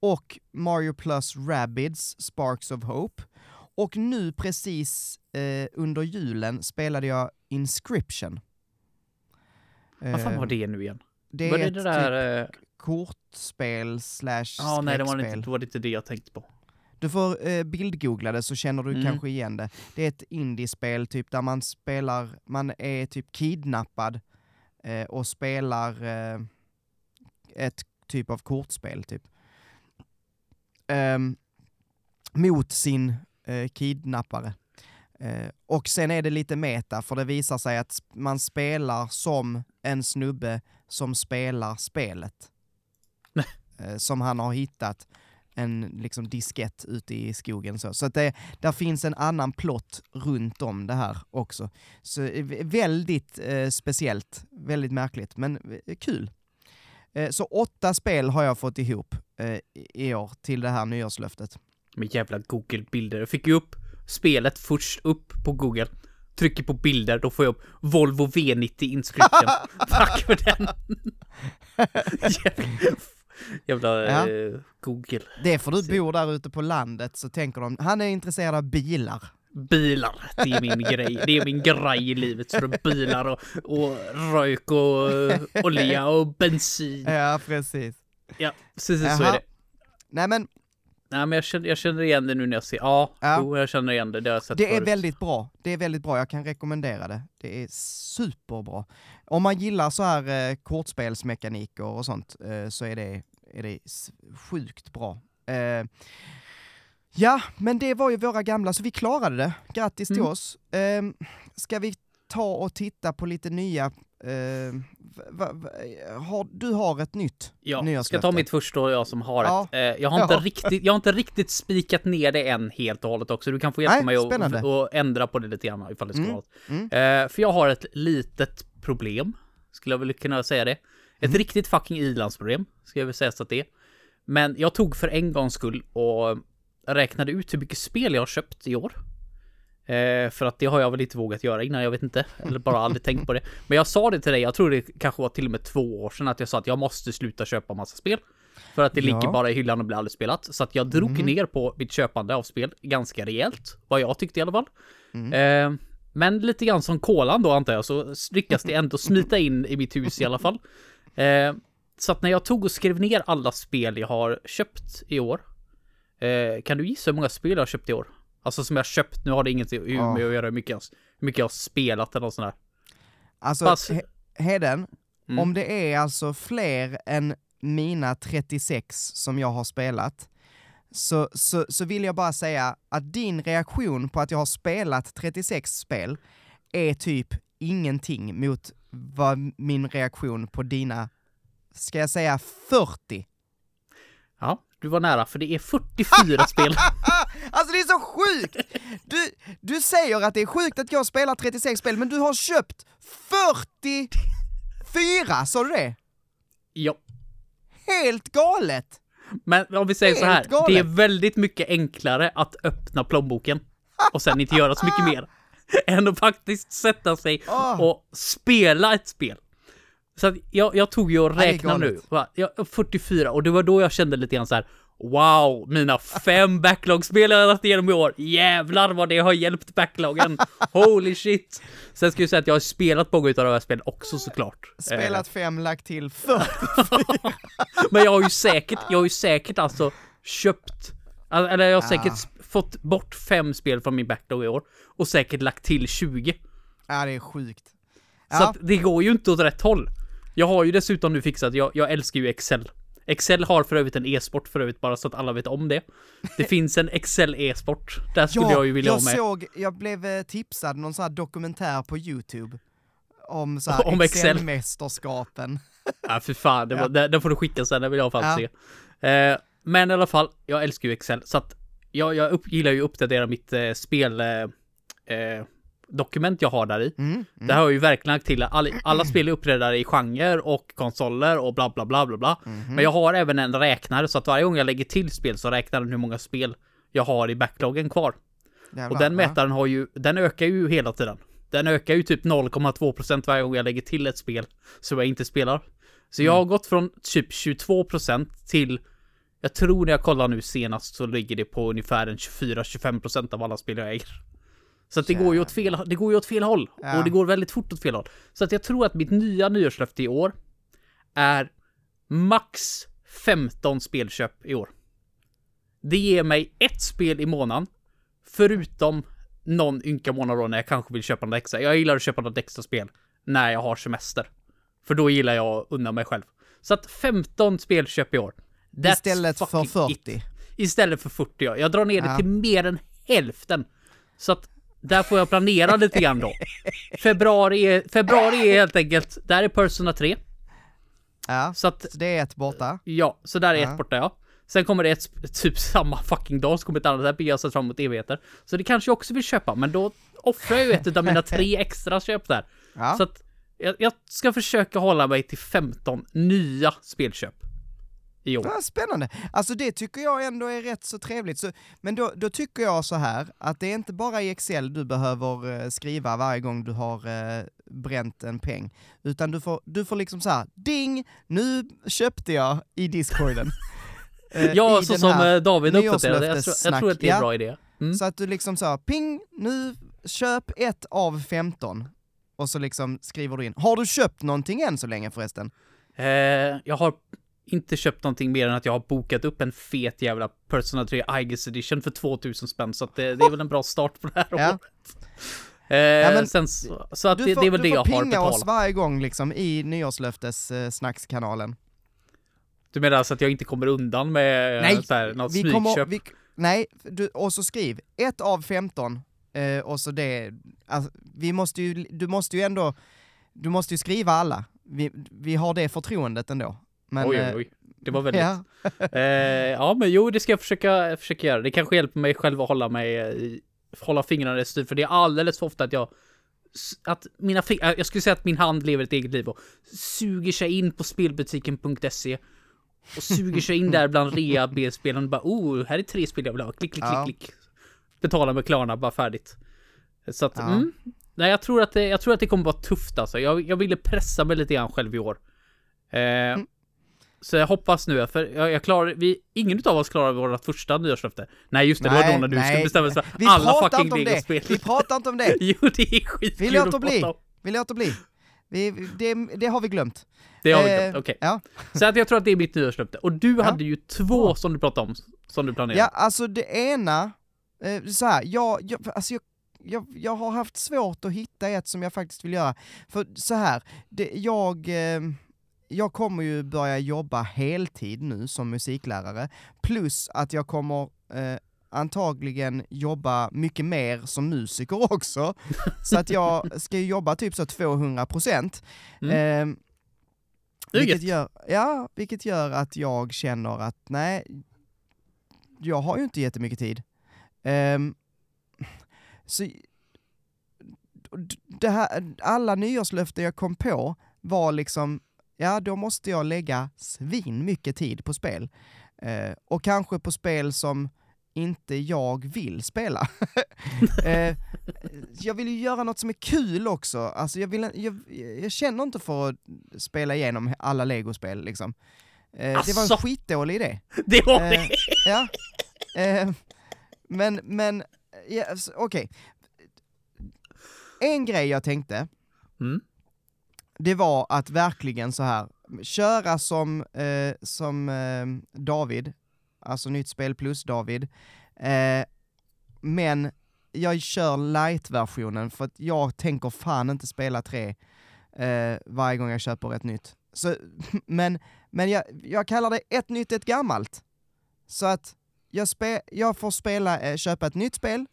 och Mario Plus Rabbids Sparks of Hope. Och nu precis eh, under julen spelade jag Inscription. Vad fan var det nu igen? Det var är det ett det där, typ kortspel slash Ja, nej det var, inte, det var inte det jag tänkte på. Du får eh, bildgoogla det så känner du Mm. kanske igen det. Det är ett indiespel typ där man spelar, man är typ kidnappad eh, och spelar eh, ett typ av kortspel typ. Ehm, mot sin eh, kidnappare. Eh, och sen är det lite meta, för det visar sig att man spelar som en snubbe som spelar spelet. eh, som han har hittat en liksom diskett ute i skogen så. Så att det, där finns en annan plott runt om det här också. Så eh, väldigt eh, speciellt, väldigt märkligt, men eh, kul. Eh, så åtta spel har jag fått ihop eh, i år till det här nyårslöftet. Med jävla Google-bilder. Jag fick ju upp spelet först upp på Google. Trycker på bilder, då får jag upp Volvo V90 inscription. Tack för den! jävla Ja. eh, Google. Det är för du bor där ute på landet så tänker de, han är intresserad av bilar. Bilar, det är min grej. Det är min grej i livet. Så bilar och, och rök och olja och bensin. Ja, precis. Ja, precis så är det. Nej men, Nej, men jag känner, jag känner igen det nu när jag ser. Ja, Ja. Jo, jag känner igen det. Det har jag sett det är väldigt bra. Det är väldigt bra, jag kan rekommendera det. Det är superbra. Om man gillar så här eh, kortspelsmekaniker och sånt eh, så är det, är det sjukt bra. Eh, ja, men det var ju våra gamla, så vi klarade det. Grattis till Mm. oss. Eh, ska vi ta och titta på lite nya eh, va, va, har, du har ett nytt Ja, ska ta mitt första och jag som har Ja. ett. Eh, jag, har inte Ja. riktigt, jag har inte riktigt spikat ner det än helt och hållet också. Du kan få hjälpa Nej, mig att spännande. och ändra på det lite grann ifall det ska Mm, vara. mm. Eh, för jag har ett litet problem, skulle jag väl kunna säga det. Ett Mm. riktigt fucking ilandsproblem, ska jag väl säga så att det är. Men jag tog för en gångs skull och räknade ut hur mycket spel jag har köpt i år. Eh, för att det har jag väl inte vågat göra innan, jag vet inte. Eller bara aldrig tänkt på det. Men jag sa det till dig, jag tror det kanske var till och med två år sedan att jag sa att jag måste sluta köpa massa spel. För att det Ja. ligger bara i hyllan och blir aldrig spelat. Så att jag drog Mhm. ner på mitt köpande av spel ganska rejält. Vad jag tyckte i alla fall. Mm. Eh, men lite grann som kolan då antar jag, så lyckas det ändå smita in i mitt hus i alla fall. Eh, så att när jag tog och skrev ner alla spel jag har köpt i år. Eh, kan du gissa hur många spel jag har köpt i år? Alltså som jag köpt, nu har det inget med Ja. att göra hur mycket jag, hur mycket jag har spelat eller något sånt där. Alltså, Pass. He- Heden, Mm. om det är alltså fler än mina 36 som jag har spelat, så, så, så vill jag bara säga att din reaktion på att jag har spelat 36 spel är typ ingenting mot vad min reaktion på dina, ska jag säga 40? Du var nära för det är 44 spel. Alltså det är så sjukt! Du, du säger att det är sjukt att jag spelar 36 spel, men du har köpt 44, sa du det? Ja. Helt galet! Men om vi säger så här, Helt galet. det är väldigt mycket enklare att öppna plånboken och sen inte göra så mycket mer. Än att faktiskt sätta sig och spela ett spel. Så att jag, jag tog ju och räknade nu. Va? Jag, 44 och det var då jag kände lite grann så här. Wow, mina fem backlog-spel jag har lagt igenom i år. Jävlar vad det har hjälpt backloggen. Holy shit. Sen ska jag säga att jag har spelat många av de här spelen också såklart. Spelat fem, lagt till 44. Men jag har ju säkert, jag har ju säkert alltså köpt, eller jag har säkert Ja. fått bort fem spel från min backlog i år och säkert lagt till 20. Ja, det är sjukt. Så Ja, att det går ju inte åt rätt håll. Jag har ju dessutom nu fixat, jag, jag älskar ju Excel. Excel har för övrigt en e-sport för övrigt, bara så att alla vet om det. Det finns en Excel e-sport. Där skulle ja, jag ju vilja jag ha med. såg, jag blev eh, tipsad någon sån här dokumentär på YouTube om så här Om Excel. Excel-mästerskapen. Ja, för fan, det var, Ja. den, den får du skicka sen, den vill jag fan Ja. se. Eh, men i alla fall, jag älskar ju Excel, så att jag, jag upp, gillar ju att uppdatera mitt eh, spel... Eh, eh, dokument jag har där i. Mm, mm. Det har jag ju verkligen lagt till. Alla, alla spel är uppdelade i genre och konsoler och bla bla bla bla bla. Mhm. Men jag har även en räknare så att varje gång jag lägger till spel så räknar den hur många spel jag har i backloggen kvar. Jävlar, Och den mätaren har ju, den ökar ju hela tiden. Den ökar ju typ 0,2% varje gång jag lägger till ett spel som jag inte spelar. Så jag har Mm. gått från typ 22% till, jag tror när jag kollar nu senast så ligger det på ungefär en 24-25% av alla spel jag äger. Så att det går ju åt fel, det går ju åt fel håll. Ja. Och det går väldigt fort åt fel håll. Så att jag tror att mitt nya nyårslöfte i år är max 15 spelköp i år. Det ger mig ett spel i månaden. Förutom någon ynka månad då när jag kanske vill köpa något extra. Jag gillar att köpa något extra spel när jag har semester. För då gillar jag att unna mig själv. Så att 15 spelköp i år. That's Istället för fucking 40. it. Istället för 40 ja. Jag drar ner det Ja. till mer än hälften. Så att där får jag planera lite grann då. Februari är, februari är helt enkelt, där är Persona 3. Ja, Så att, så det är ett borta. ja, så där är Ja. ett borta ja. Sen kommer det ett, typ samma fucking dag, så kommer ett annat, där blir jag sett fram emot evigheter. Så det kanske jag också vill köpa, men då offrar jag ju ett av mina tre extra köp där. Ja. Så att jag, jag ska försöka hålla mig till 15 nya spelköp. I år. Ja, spännande. Alltså det tycker jag ändå är rätt så trevligt. Så, men då, då tycker jag så här, att det är inte bara i Excel du behöver eh, skriva varje gång du har eh, bränt en peng, utan du får, du får liksom så här, ding, nu köpte jag i discorden. Eh, Ja, så som eh, David uppdaterade. Jag tror, jag tror att det är en bra idé. Mm. Så att du liksom så här, ping, nu köp ett av 15. Och så liksom skriver du in. Har du köpt någonting än så länge förresten? Eh, jag har inte köpt någonting mer än att jag har bokat upp en fet jävla Persona 3 Aegis Edition för 2000 spänn, så det, det är väl en bra start på det här Ja. året. Eh, men sen så, så att Du det, får, det är väl du det får jag har pinga oss betalat. varje gång liksom i nyårslöftes-snackskanalen. Du menar alltså att jag inte kommer undan med Nej, så här, något vi smygköp? kommer, vi, nej, du, och så skriv ett av 15, eh, och så det, alltså, vi måste ju, du måste ju ändå, du måste ju skriva alla. Vi, vi har det förtroendet ändå. Men, oj, eh, oj, oj. Det var väldigt... Ja, Eh, ja, men jo, det ska jag försöka, försöka göra. Det kanske hjälper mig själv att hålla mig i, hålla fingrarna i styr, för det är alldeles för ofta att jag att mina fing- äh, jag skulle säga att min hand lever ett eget liv och suger sig in på spelbutiken.se och suger sig in där bland rea B-spelen och bara oh, här är tre spel jag vill ha, klick, klick, Ja. klick, klick. Betala med Klarna, bara färdigt. Så att, Ja. mm, nej, jag tror att det, jag tror att det kommer vara tufft alltså. Jag, jag ville pressa mig lite grann själv i år. Eh, Så jag hoppas nu, för jag, jag klarar, vi, ingen av oss klarar vårt första nyårslöfte. Nej just det, det var Nej, då när du nej. skulle bestämma sig vi för alla fucking legospel. Vi pratar inte om det! jo, det är skitkul Vi låter att bli. Vi låter bli. Vi, det, det har vi glömt. Det har vi Eh, glömt, okej. Ja. Så att jag tror att det är mitt nyårslöfte. Och du Ja. hade ju två som du pratade om, som du planerade. Ja, alltså det ena, eh, så här, jag, jag, alltså jag, jag, jag har haft svårt att hitta ett som jag faktiskt vill göra. För så här, det, jag, eh, jag kommer ju börja jobba heltid nu som musiklärare, plus att jag kommer eh, antagligen jobba mycket mer som musiker också. så att jag ska ju jobba typ så 200 procent. Mm. Eh, vilket gör, ja, vilket gör att jag känner att nej, jag har ju inte jättemycket tid. Ehm, så det här, alla nyårslöften jag kom på var liksom, ja då måste jag lägga svin mycket tid på spel. Eh, och kanske på spel som inte jag vill spela. eh, jag vill ju göra något som är kul också, alltså jag, vill, jag, jag känner inte för att spela igenom alla legospel liksom. Eh, det var en skitdålig idé. Det var Eh, det! ja. Eh, men, men, ja, s- okej. En grej jag tänkte, Mm det var att verkligen så här köra som, eh, som eh, David, alltså nytt spel plus David, eh, men jag kör light-versionen för att jag tänker fan inte spela tre eh, varje gång jag köper ett nytt. Så, men men jag, jag kallar det ett nytt, ett gammalt. Så att jag, spe, jag får spela, eh, köpa ett nytt spel,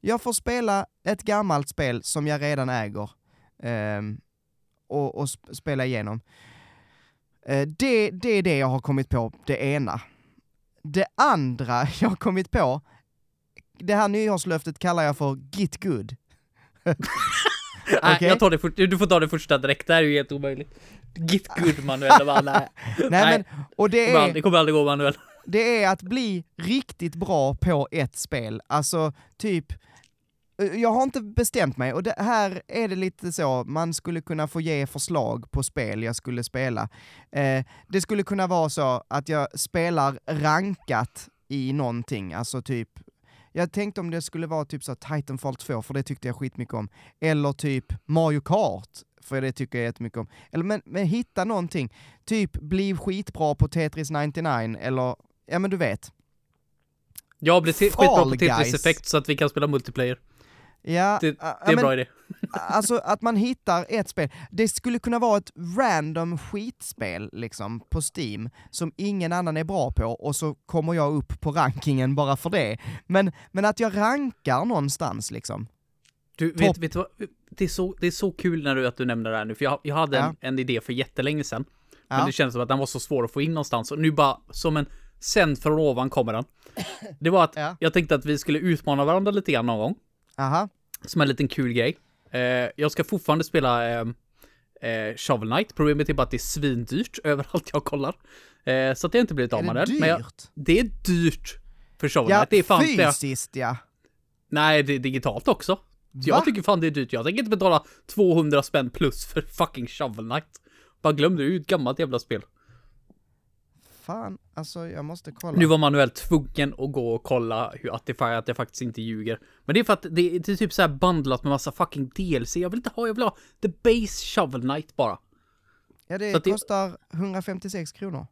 jag får spela ett gammalt spel som jag redan äger ehm, och, och sp- spela igenom. Eh, det, det är det jag har kommit på, det ena. Det andra jag har kommit på, det här nyårslöftet kallar jag för Git Good. Nej, Okej. jag tar det för, du får ta det första direkt, det här är ju helt omöjligt. Git good Manuel, bara, nej. Nej, Nej. men, och det är, aldrig- det kommer aldrig gå Manuel. det är att bli riktigt bra på ett spel. Alltså, typ, jag har inte bestämt mig och det här är det lite så, man skulle kunna få ge förslag på spel jag skulle spela. Eh, det skulle kunna vara så att jag spelar rankat i någonting, alltså typ jag tänkte om det skulle vara typ så Titanfall 2, för det tyckte jag skitmycket om. Eller typ Mario Kart, för det tycker jag jättemycket om. Eller men, men hitta någonting. Typ bli skitbra på Tetris 99, eller ja men du vet. Jag blir skitbra på Guys. Tetris-effekt så att vi kan spela multiplayer. Ja, Det, det är en bra idé. Alltså att man hittar ett spel. Det skulle kunna vara ett random skitspel liksom på Steam som ingen annan är bra på och så kommer jag upp på rankingen bara för det. Men, men att jag rankar någonstans liksom. Du, vet, vet du vad? Det är, så, det är så kul när du, att du nämner det här nu, för jag, jag hade Ja. en, en idé för jättelänge sedan. Men Ja. det kändes som att den var så svår att få in någonstans. Och nu bara, som en sänd från ovan kommer den. Det var att Ja. jag tänkte att vi skulle utmana varandra lite grann någon gång. Aha. Som en liten kul grej. Eh, jag ska fortfarande spela eh, eh, Shovel Knight. Problemet är bara att det är svindyrt överallt jag kollar. Eh, så att det har inte blivit av Är med det dyrt? Men jag, det är dyrt för Shovel Ja, Knight. Det är fan fysiskt ja. Nej, det är digitalt också. Så Va? Jag tycker fan det är dyrt. Jag tänker inte betala 200 spänn plus för fucking Shovel Knight. Bara glöm det, det är ju ett gammalt jävla spel. Fan, alltså jag måste kolla. Nu var Manuel tvungen att gå och kolla hur att det, att det faktiskt inte ljuger. Men det är för att det, det är typ så här bandlat med massa fucking DLC. Jag vill inte ha, jag vill ha the base Shovel Knight bara. ja, det det- kostar 156 kronor.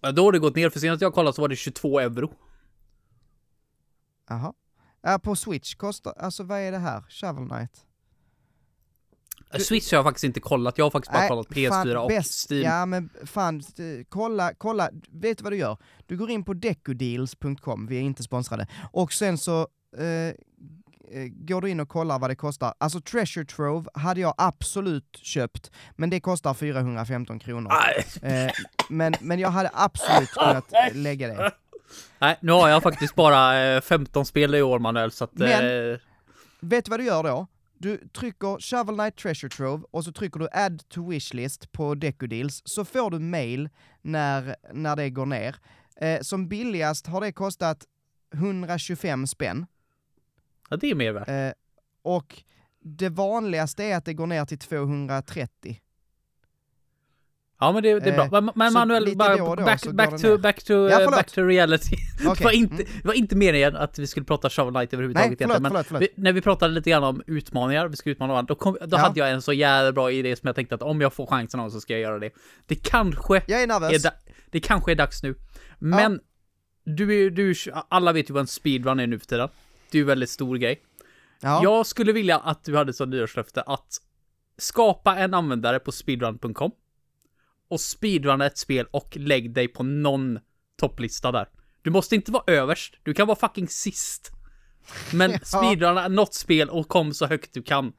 Ja, Då har det gått ner, för senast jag kollade så var det 22 euro. Jaha. Ja, på Switch kostar, alltså vad är det här? Shovel Knight? Du- Switch har jag faktiskt inte kollat, jag har faktiskt bara Nej, kollat PS4 fan, och bäst. Steam. Ja men fan, eh, kolla, kolla, vet du vad du gör? Du går in på decodeals.com, vi är inte sponsrade, och sen så eh, eh, går du in och kollar vad det kostar. Alltså Treasure Trove hade jag absolut köpt, men det kostar 415 kronor. Eh, men, men jag hade absolut kunnat lägga det. Nej, nu har jag faktiskt bara eh, 15 spel i år Manuel, så att... Men- eh, Vet du vad du gör då? Du trycker Shovel Knight Treasure Trove och så trycker du Add to Wishlist på Decodeals, så får du mail när, när det går ner. Eh, som billigast har det kostat 125 spänn. ja, det är mer värt. Eh, och det vanligaste är att det går ner till 230. Ja men det, det är Eh, bra. Men, men Manuel, lite bara då och då back, så går back, det to, ner. back, to, Ja, eh, back to reality. Det, Okej, var inte, det var inte meningen att vi skulle prata Shovel Knight överhuvudtaget Nej, förlåt, egentligen, men förlåt, förlåt. Vi, när vi pratade lite grann om utmaningar, vi ska utmana varandra, då, kom, då Ja. hade jag en så jävla bra idé som jag tänkte att om jag får chansen någon så ska jag göra det. Det kanske Jag är är, nervös. da, det kanske är dags nu. Men du, är- du, alla vet ju vad en speedrun är nu för tiden. Det är ju väldigt stor grej. Ja. Jag skulle vilja att du hade som nyårslöfte att skapa en användare på speedrun.com och speedrunna ett spel och lägg dig på någon topplista där. Du måste inte vara överst, du kan vara fucking sist. Men Ja. speedrunna något spel och kom så högt du kan.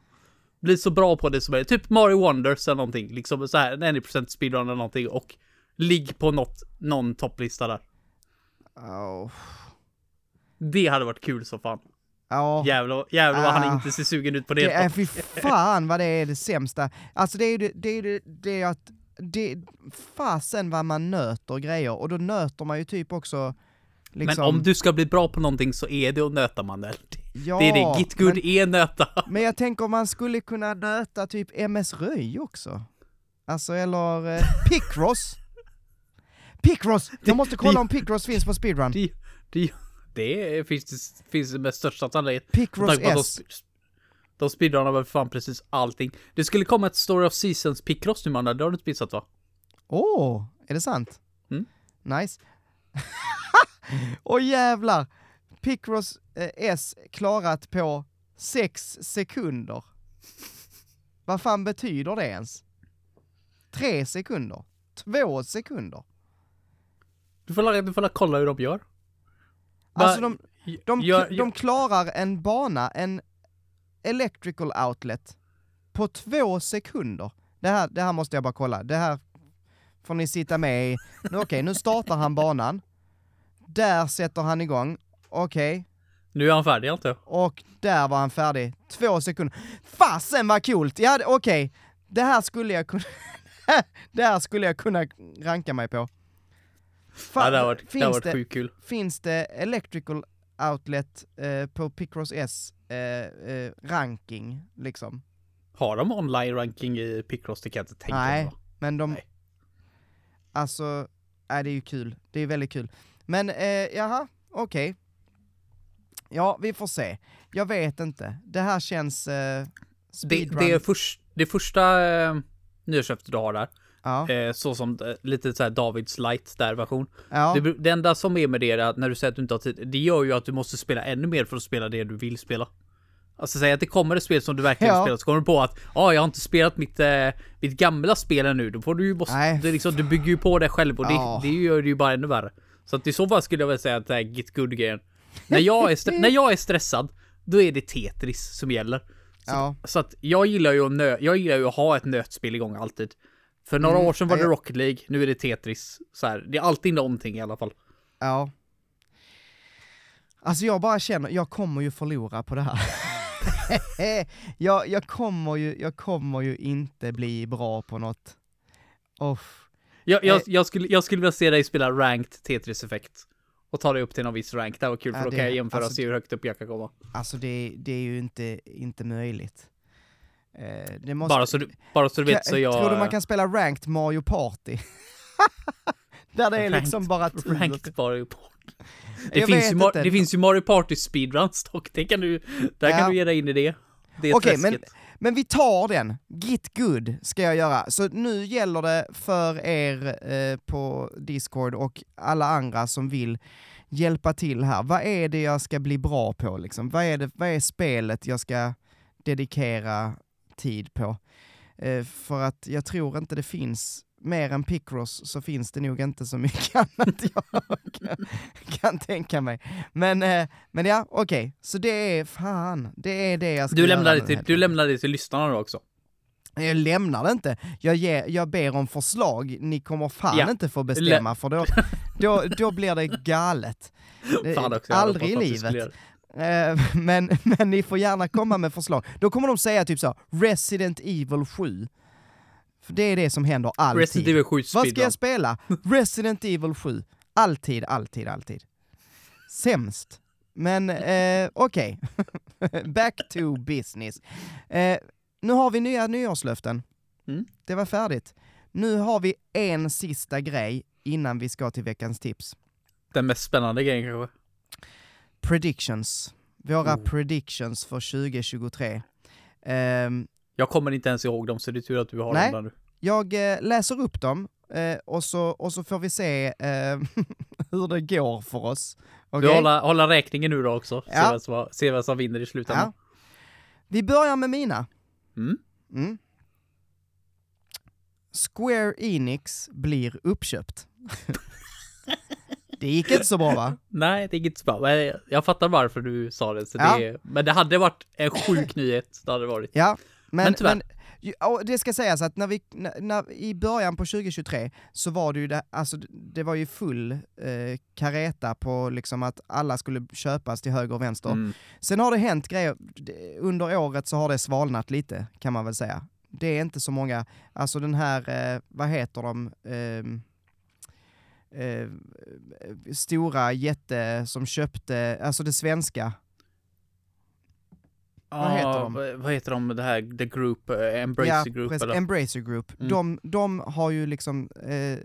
Bli så bra på det som möjligt. Typ Mario Wonders eller någonting. Liksom så här, en 90% speedrun eller någonting och ligg på något, någon topplista där. Oh. Det hade varit kul så fan. Ja. Jävlar, jävlar vad Ah. han inte ser sugen ut på det. Det är fy fan vad det är det sämsta. Alltså det är ju det, det, är det, det är att, det, fasen vad man nöter grejer, och då nöter man ju typ också liksom, Men om du ska bli bra på någonting så är det att nöta Mandel. ja, det är det, Git Good men, är nöta. men jag tänker man skulle kunna nöta typ MS Röj också. Alltså, eller eh, Picross. Picross! Jag måste kolla om Picross finns på speedrun. Det, det, det finns det finns med största sannolikhet. Att S. De, sp- de speedrunnar väl fan precis allting. Det skulle komma ett Story of Seasons Picross nu mannen, det har du inte missat va? Åh, är det sant? Mm. Nice. Åh jävlar! Picross eh, S klarat på 6 sekunder. Vad fan betyder det ens? 3 sekunder? 2 sekunder? Du får, du får la kolla hur de gör. Alltså de, de, gör- de klarar en bana, en electrical outlet, på två sekunder. Det här, det här måste jag bara kolla, det här får ni sitta med i. Nu, Okej, nu startar han banan. Där sätter han igång. Okej, Nu är han färdig jag. och där var han färdig. Två sekunder. Fasen vad coolt! Ja, okej. Det här skulle jag kunna... det här skulle jag kunna ranka mig på. Fan, ja, det har varit, det varit sjukt kul. finns det electrical outlet eh, på Picross S eh, eh, ranking liksom? Har de online ranking i Picross? Det kan jag inte tänka mig Nej, va? men de... Nej. Alltså, nej, det är ju kul. Det är väldigt kul. Men eh, jaha, okej. Ja, vi får se. Jag vet inte. Det här känns... Eh, Det, det, är först, det första eh, nyårslöftet du har där, Ja, eh, så som eh, lite såhär Davids light där version. ja. Det, det enda som är med det är att när du säger att du inte har tid, det gör ju att du måste spela ännu mer för att spela det du vill spela. Alltså säg att det kommer ett spel som du verkligen Ja. spela, så kommer du på att ja, ah, jag har inte spelat mitt, eh, mitt gamla spel ännu, då får du ju måste, Nej. det liksom, du bygger ju på det själv och det, Ja. det gör det ju bara ännu värre. Så att i så fall skulle jag väl säga att det här Git Good-grejen. När, jag är när jag är stressad, då är det Tetris som gäller. Så, Ja. så att jag gillar ju att nö- jag gillar ju att ha ett nötspel igång alltid. För några Mm, år sedan var det jag- Rocket League, nu är det Tetris. Så här, det är alltid någonting i alla fall. Ja. Alltså jag bara känner, jag kommer ju förlora på det här. jag, jag, kommer ju, jag kommer ju inte bli bra på något. Uff. Jag, jag, Eh. jag, skulle, jag skulle vilja se dig spela ranked Tetris-effekt. Och ta dig upp till någon viss rank. Det var kul, Ja, för då det- kan jag jämföra och alltså- se hur högt upp jag kan komma. Alltså det, det är ju inte, inte möjligt. Eh, måste, Bara så du, bara så du vet så jag... Tror du man kan spela ranked Mario Party? Där det är liksom Ranked- bara tur. Ranked Mario Party. Det Jag finns, ju, Mar- det finns ju Mario Party speedruns dock. Det kan du, där Ja. kan du ge dig in i det. Det är men, träsket. men vi tar den. Git good ska jag göra. Så nu gäller det för er eh, på Discord och alla andra som vill hjälpa till här. Vad är det jag ska bli bra på liksom? Vad är, det, vad är spelet jag ska dedikera tid på? Eh, för att jag tror inte det finns mer än Picross så finns det nog inte så mycket annat jag kan, kan tänka mig. Men, eh, men ja, okej. Så det är, fan, det är det jag ska Du göra lämnar, det nu till, du lämnar det till lyssnarna då också. jag lämnar det inte. Jag, ger, jag ber om förslag. Ni kommer fan Ja. inte få bestämma för då, då, då blir det galet. Det- aldrig i livet. Eh, men, men ni får gärna komma med förslag. Då kommer de säga typ så Resident Evil 7. För det är det som händer alltid. Resident Evil 7 Vad ska jag spela? Resident Evil 7. Alltid, alltid, alltid. Sämst. Men eh, okej. Back to business. Eh, nu har vi nya nyårslöften. Mm. Det var färdigt. Nu har vi en sista grej innan vi ska till veckans tips. Den mest spännande grejen kanske. Predictions. Våra Oh. predictions för 2023. Ehm, Jag kommer inte ens ihåg dem, så det är tur att du har Nej. dem där nu. jag eh, läser upp dem eh, och, så, och så får vi se eh, hur det går för oss. Du Okej? hålla, hålla räkningen nu då också. Se, Ja. vem som, se vem som vinner i slutändan. Ja. Vi börjar med mina. Mm. Mm. Square Enix blir uppköpt. det gick inte så bra va? Nej, det är inte så bra. Men jag- fattar varför du sa det. Så Ja. det men det hade varit en sjuk nyhet. Det hade varit. Ja, men, Men tyvärr. men det ska sägas att när vi, när, när, i början på 2023 så var det ju det, alltså det var ju full eh, kareta på liksom att alla skulle köpas till höger och vänster. Mm. Sen har det hänt grejer, under året så har det svalnat lite kan man väl säga. Det är inte så många, alltså den här, eh, vad heter de, Ehm, eh, stora jätte som köpte, alltså det svenska. vad heter de? vad- heter de? Det här, The Group, eh, Embracer Group precis, eller? Embracer Group. Mm. De, de har ju liksom eh,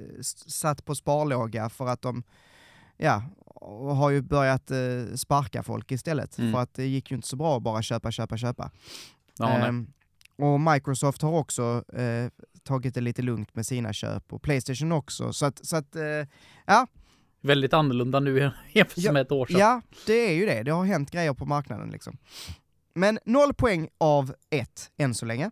satt på sparlåga för att de, ja, har ju börjat eh, sparka folk istället. Mm. För att det gick ju inte så bra att bara köpa, köpa, köpa. ja. Ehm, och Microsoft har också eh, tagit det lite lugnt med sina köp och Playstation också. Så att, så att eh, ja, Väldigt annorlunda nu jämfört Ja, med ett år sedan. ja, det är ju det. Det har hänt grejer på marknaden liksom. Men noll poäng av ett än så länge.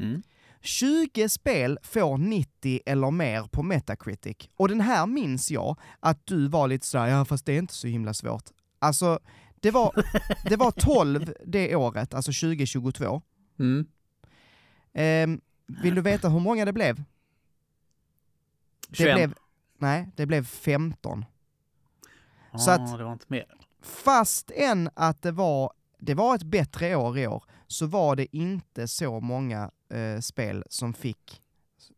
Mm. 20 spel får 90 eller mer på Metacritic. Och den här minns jag att du var lite såhär, ja fast det är inte så himla svårt. Alltså, det var, det var 12 det året, alltså 2022. Mm. Ehm, vill du veta hur många det blev? Det 21. blev, nej, det blev 15. ah, så att- det var inte mer. Fast än att det var, det var ett bättre år i år, så var det inte så många eh, spel som fick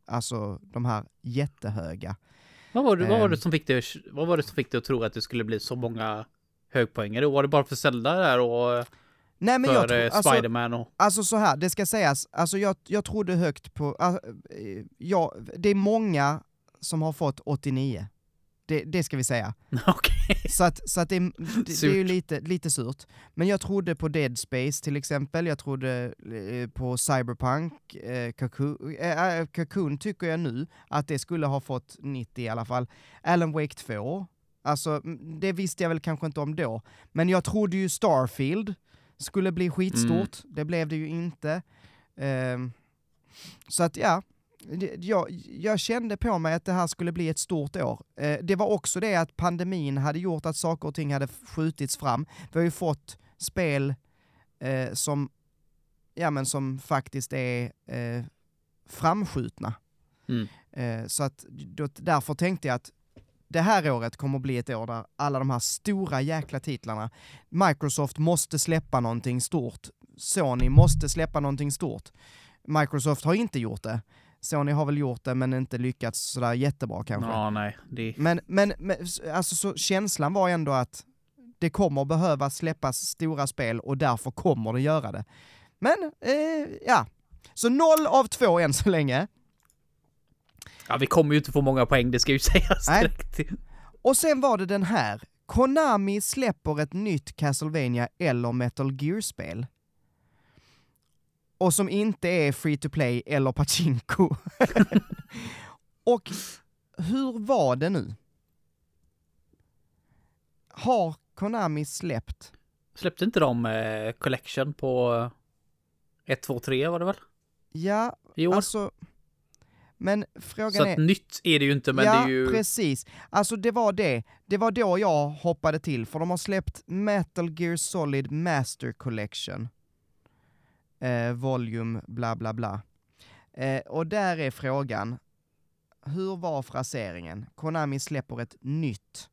alltså de här jättehöga. Vad var, det, vad, var det som fick dig, vad var det som fick dig att tro att det skulle bli så många högpoängare? Var det bara för Zelda där och Nej men jag för eh, alltså, Spiderman och... alltså så här, det ska sägas, alltså jag, jag trodde högt på, uh, ja, det är många som har fått 89. Det, det ska vi säga. Okej. Så att, så att det, är- det, det är ju lite, lite surt. Men jag trodde på Dead Space till exempel, jag trodde eh, på Cyberpunk, eh, Cocoon, eh, eh, Cocoon tycker jag nu att det skulle ha fått 90 i alla fall. Alan Wake 2, alltså det visste jag väl kanske inte om då. Men jag trodde ju Starfield skulle bli skitstort, det blev det ju inte. Ehm, så att ja, jag, jag kände på mig att det här skulle bli ett stort år. Eh, det var också det att pandemin hade gjort att saker och ting hade skjutits fram. Vi har ju fått spel eh, som, ja, men som faktiskt är eh, framskjutna. Mm. Eh, så att då, därför tänkte jag att det här året kommer att bli ett år där alla de här stora jäkla titlarna, Microsoft måste släppa någonting stort, Sony måste släppa någonting stort. Microsoft har inte gjort det. Sony har väl gjort det men inte lyckats sådär jättebra kanske. Ja, nej. Det... Men, men, men alltså, så känslan var ändå att det kommer behöva släppas stora spel och därför kommer det göra det. Men, eh, ja. Så noll av två än så länge. Ja, vi kommer ju inte få många poäng, det ska ju sägas Nej. direkt. Och sen var det den här. Konami släpper ett nytt Castlevania eller Metal Gear-spel. Och som inte är free to play eller Pachinko. och hur var det nu? Har Konami släppt? Släppte inte de eh, Collection på 1, 2, 3 var det väl? Ja, I år? alltså... Men frågan Så är... att nytt är det ju inte, men ja, det är ju... precis. Alltså det var det. Det var då jag hoppade till, för de har släppt Metal Gear Solid Master Collection. Eh, volume bla bla bla. Eh, och där är frågan, hur var fraseringen? Konami släpper ett nytt.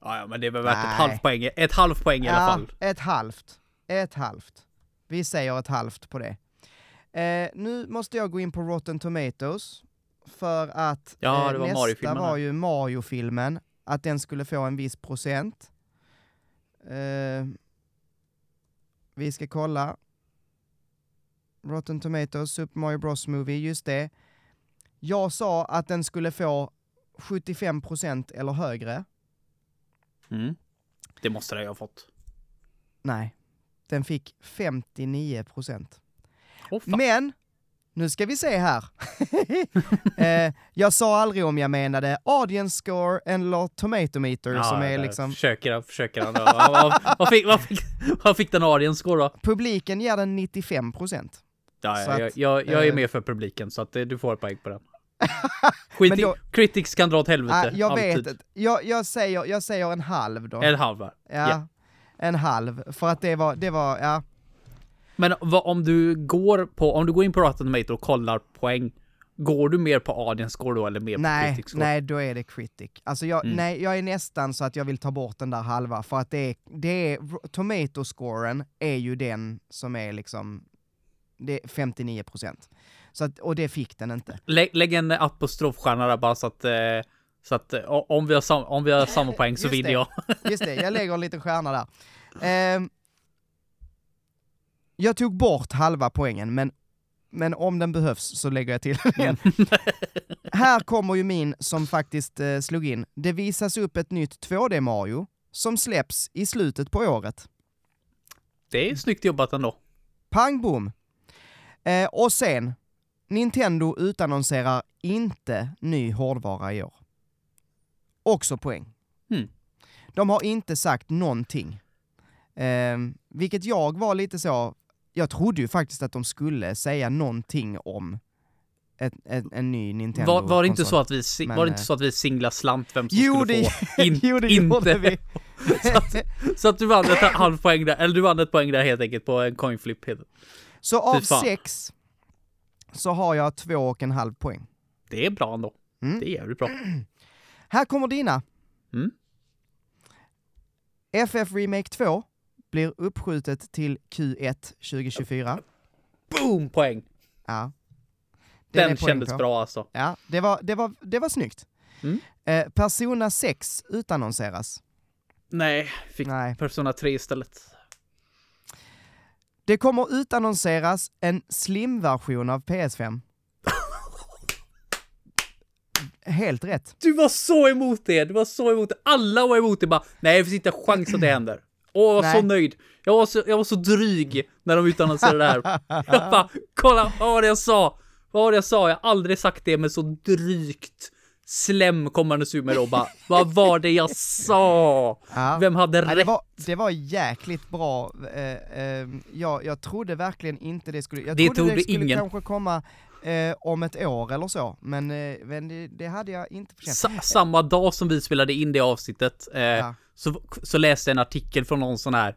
Ja, ja, men det är väl värt Nej. ett halvt poäng, ett halvt poäng i alla fall. ett halvt. Ett halvt. Vi säger ett halvt på det. Eh, nu måste jag gå in på Rotten Tomatoes, för att Ja, eh, det var nästa var ju Mario-filmen, att den skulle få en viss procent. Eh, vi ska kolla. Rotten Tomatoes, Super Mario Bros Movie, just det. Jag sa att den skulle få 75% eller högre. Mm. Det måste det ju ha fått. Nej, den fick 59%. Åh fan. Men, nu ska vi se här. eh, jag sa aldrig om jag menade audience score eller tomato meter som är liksom, Försöker han, försöker han. vad, fick, vad, fick, vad fick den audience score då? publiken ger den 95%. Ja, Så ja, att, jag, jag, jag är eh, med för publiken så att eh, du får ett poäng på den. Skit då- critics kan dra åt helvete. Ah, jag alltid. vet. Jag, jag, säger, jag säger en halv då. En halv va? ja, ja. En halv, för att det var, det var, ja. Men vad, om du går på, om du går in på Rotten Tomato och kollar poäng, går du mer på audience score då eller mer på Nej, critic score? nej, då är det critic. Alltså jag, Mm. nej, jag är nästan så att jag vill ta bort den där halva, för att det är, det är, tomato-scoren är ju den som är liksom, det är 59%. Så att, och det fick den inte. Lägg, lägg en apostrofstjärna där bara så att, eh, så att eh, om vi har, sam, om vi har samma poäng så vinner jag. Just det, jag lägger en liten stjärna där. Ehm, jag tog bort halva poängen, men, men om den behövs så lägger jag till den igen. Här kommer ju min som faktiskt eh, slog in. Det visas upp ett nytt 2D Mario som släpps i slutet på året. Det är snyggt jobbat ändå. Pang bom! Eh, och sen, Nintendo utannonserar inte ny hårdvara i år. Också poäng. Hmm. De har inte sagt någonting. Eh, vilket jag var lite så, jag trodde ju faktiskt att de skulle säga någonting om ett, ett, en ny Nintendo Var, var det inte så att vi, Men, var det inte eh, så att vi singla slant vem som Jo, skulle det, få? In, jo, det inte. gjorde vi. så, att, så att du vann ett halvt poäng där, eller du vann ett poäng där helt enkelt på en coin flip. Så av sex så har jag två och en halv poäng. Det är bra ändå. Mm. Det är jävligt bra. Här kommer dina. Mm. FF Remake 2 blir uppskjutet till Q1 2024. Boom! Poäng! Ja. Den, är poäng kändes på. bra alltså. Ja, det var, det var, det var snyggt. Mm. Eh, Persona 6 utannonseras. Nej, fick Nej. Persona 3 istället. Det kommer utannonseras en slim-version av PS5. Helt rätt. Du var så emot det! Du var så emot det! Alla var emot det bara, nej det finns inte en chans att det händer. Åh, jag var så Nej. nöjd. Jag var så, jag var så dryg när de utannonserade det här. Jag bara, kolla, vad var det jag sa? Vad var det jag sa? Jag har aldrig sagt det med så drygt slem kommande sur med då bara, vad var det jag sa? Ja. Vem hade Ja, rätt? det, var, det var jäkligt bra. Eh, eh, jag, jag trodde verkligen inte det skulle... Jag Det trodde det skulle ingen. kanske komma eh, om ett år eller så, men, eh, men det, det hade jag inte förtjänat. Sa samma dag som vi spelade in det avsnittet eh, Ja. Så, så läste jag en artikel från någon sån här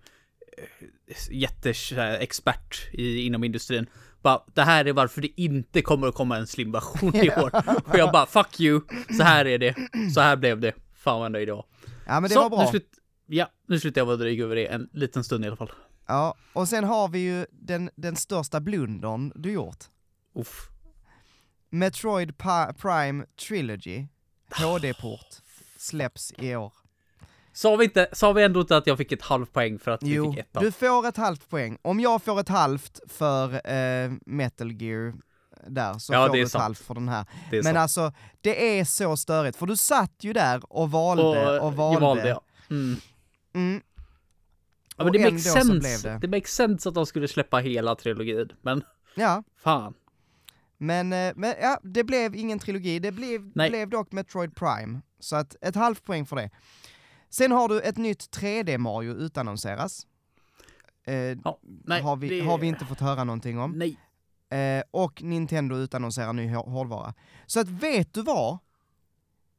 eh, jätteexpert i, inom industrin. Bara, det här är varför det inte kommer att komma en slim-version i år. Och jag bara, fuck you, så här är det. Så här blev det. Fan vad nöjd jag var. Ja, men det så, var bra. Nu slut, ja, nu slutar jag vara dryg över det en liten stund i alla fall. Ja, och sen har vi ju den, den största blundern du gjort. Uff. Metroid Pa- Prime Trilogy, HD-port, släpps i år. Sa vi, inte, sa vi ändå inte att jag fick ett halvt poäng för att vi Jo, fick ettan? du får ett halvt poäng. Om jag får ett halvt för eh, Metal Gear där, så Ja, får du ett sant. halvt för den här. Men sant. alltså, det är så störigt, för du satt ju där och valde och, och valde. Valde ja. Mm. Mm. Ja, men det makes sense. det. det. makes sense att de skulle släppa hela trilogin, men Ja, fan. men, eh, men ja, det blev ingen trilogi. Det blev, Nej. blev dock Metroid Prime, så att ett halvt poäng för det. Sen har du ett nytt 3D Mario utannonseras. Eh, Ja, nej, har, vi, det- har vi inte fått höra någonting om. Nej. Eh, och Nintendo utannonserar ny hår- hårdvara. Så att vet du vad?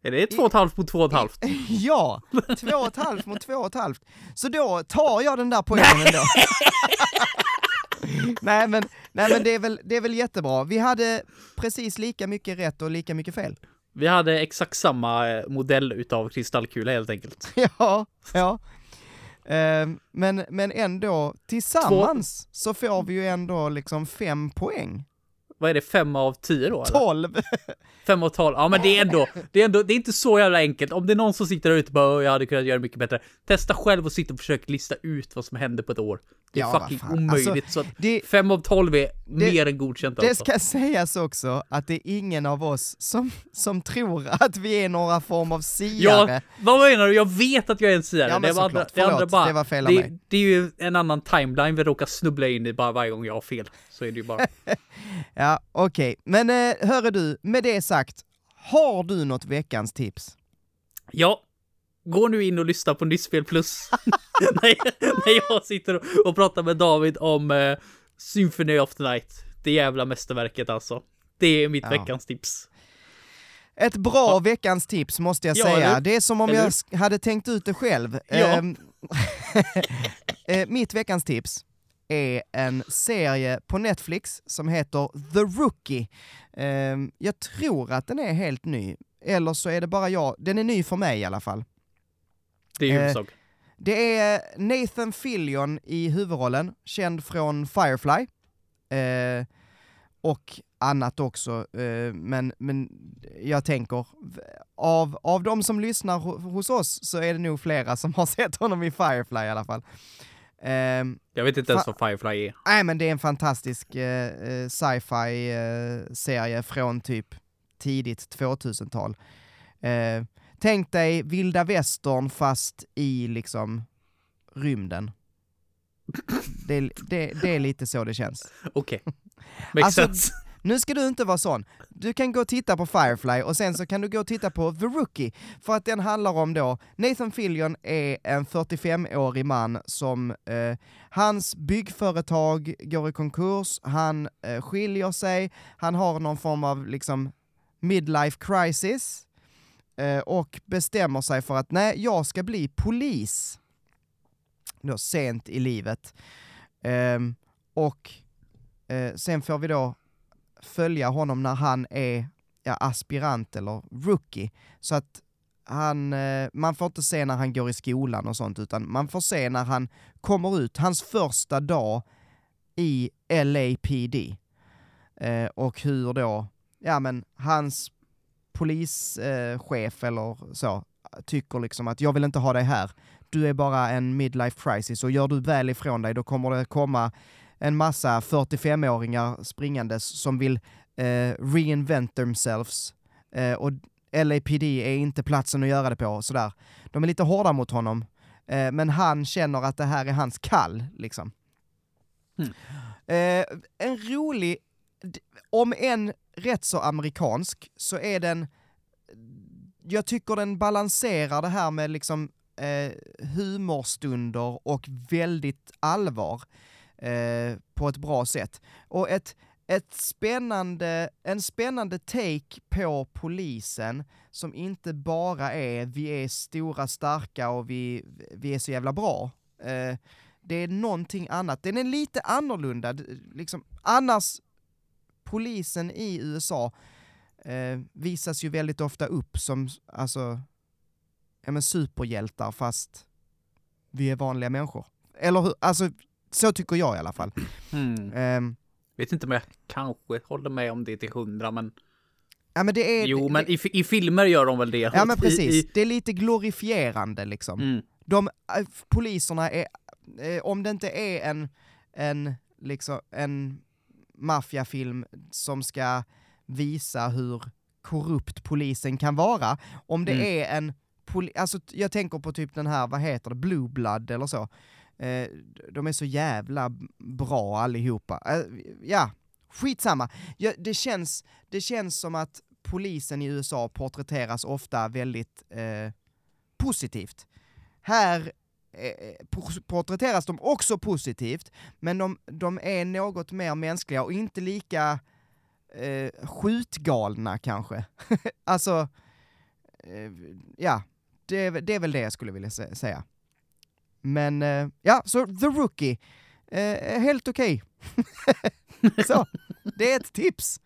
Är det två och ett halvt mot två och ett halvt? ja, två och ett halvt mot två och ett halvt. Så då tar jag den där poängen ändå. nej, men, nej men det är, väl, det är väl jättebra. Vi hade precis lika mycket rätt och lika mycket fel. Vi hade exakt samma eh, modell utav kristallkula helt enkelt. ja, ja. Eh, men, men ändå, tillsammans så får vi ju ändå liksom fem poäng. Vad är det, fem av tio då? Tolv! Fem av tolv? Ja men det är ändå, det är ändå, det är inte så jävla enkelt. Om det är någon som sitter där ute och bara "Åh, jag hade kunnat göra det mycket bättre. Testa själv och sitta och försöka lista ut vad som hände på ett år. Det är Ja, fucking omöjligt. Alltså, så att det- fem av tolv är mer än godkänt Det alltså. ska sägas också att det är ingen av oss som, som tror att vi är några form av siare. Ja, vad menar du? Jag vet att jag är en siare. Ja, men det, var såklart. det andra bara, det var fel av det, mig. det är ju en annan timeline vi råkar snubbla in i bara varje gång jag har fel. Så är det ju bara. Ja, okej. Men eh, hörru du, med det sagt, har du något veckans tips? Ja, gå nu in och lyssna på Nyspel Plus. när, när jag sitter och, och pratar med David om eh, Symphony of the Night. Det jävla mästerverket alltså. Det är mitt Ja. veckans tips. Ett bra veckans tips måste jag Ja, säga. eller? Det är som om Eller jag hade tänkt ut det själv. Ja. Ehm, eh, mitt veckans tips är en serie på Netflix som heter The Rookie. Ehm, jag tror att den är helt ny, eller så är det bara jag. Den är ny för mig i alla fall. Det är Eh, huvudsak. Det är Nathan Fillion i huvudrollen, känd från Firefly. Eh, och annat också, eh, men, men jag tänker, av, av de som lyssnar ho- hos oss så är det nog flera som har sett honom i Firefly i alla fall. Ehm, Jag vet inte ens vad Firefly är. Nej men det är en fantastisk eh, eh, sci-fi eh, serie från typ tidigt 2000-tal. Eh, tänk dig vilda västern fast i liksom rymden. Det, det, det är lite så det känns. Okej. Makes Alltså, sense. Nu ska du inte vara sån. Du kan gå och titta på Firefly och sen så kan du gå och titta på The Rookie, för att den handlar om då, Nathan Fillion är en 45-årig man som, eh, hans byggföretag går i konkurs, han eh, skiljer sig, han har någon form av liksom midlife crisis, eh, och bestämmer sig för att nej, jag ska bli polis. Då sent i livet. Ehm, och eh, sen får vi då följa honom när han är ja, aspirant eller rookie. Så att han, eh, man får inte se när han går i skolan och sånt, utan man får se när han kommer ut, hans första dag i LAPD. Eh, och hur då, ja men hans polischef eller så, tycker liksom att jag vill inte ha dig här. Du är bara en midlife crisis och gör du väl ifrån dig då kommer det komma en massa 45-åringar springandes som vill eh, reinvent themselves. Eh, och LAPD är inte platsen att göra det på, sådär. De är lite hårda mot honom, eh, men han känner att det här är hans kall, liksom. Mm. En rolig, om en rätt så amerikansk, så är den, jag tycker den balanserar det här med liksom eh, humorstunder och väldigt allvar eh, på ett bra sätt. Och ett, ett spännande, en spännande take på polisen som inte bara är vi är stora, starka och vi, vi är så jävla bra. Eh, det är någonting annat. Den är lite annorlunda. Liksom, annars, polisen i USA eh, visas ju väldigt ofta upp som alltså, ja, men superhjältar fast vi är vanliga människor. Eller hur? Alltså, så tycker jag i alla fall. Hmm. Ehm, Vet inte om jag kanske håller med om det till hundra, men ja men det är... jo, det, men i, fi- i filmer gör de väl det. Ja men I- precis, I, det är lite glorifierande liksom. mm. De, äh, poliserna är, eh, om det inte är en, en, liksom, en maffiafilm som ska visa hur korrupt polisen kan vara, om det Mm. är en, poli- alltså jag tänker på typ den här, vad heter det, Blue Blood eller så. Eh, de är så jävla bra allihopa. Eh, ja, skitsamma. Ja, det, känns, det känns som att polisen i USA porträtteras ofta väldigt eh, positivt. Här eh, porträtteras de också positivt, men de, de är något mer mänskliga och inte lika eh, skjutgalna kanske. alltså, eh, ja, det, är väl- det är väl det jag skulle vilja säga. Men eh, ja, så The Rookie, eh, helt okej. så, det är ett tips.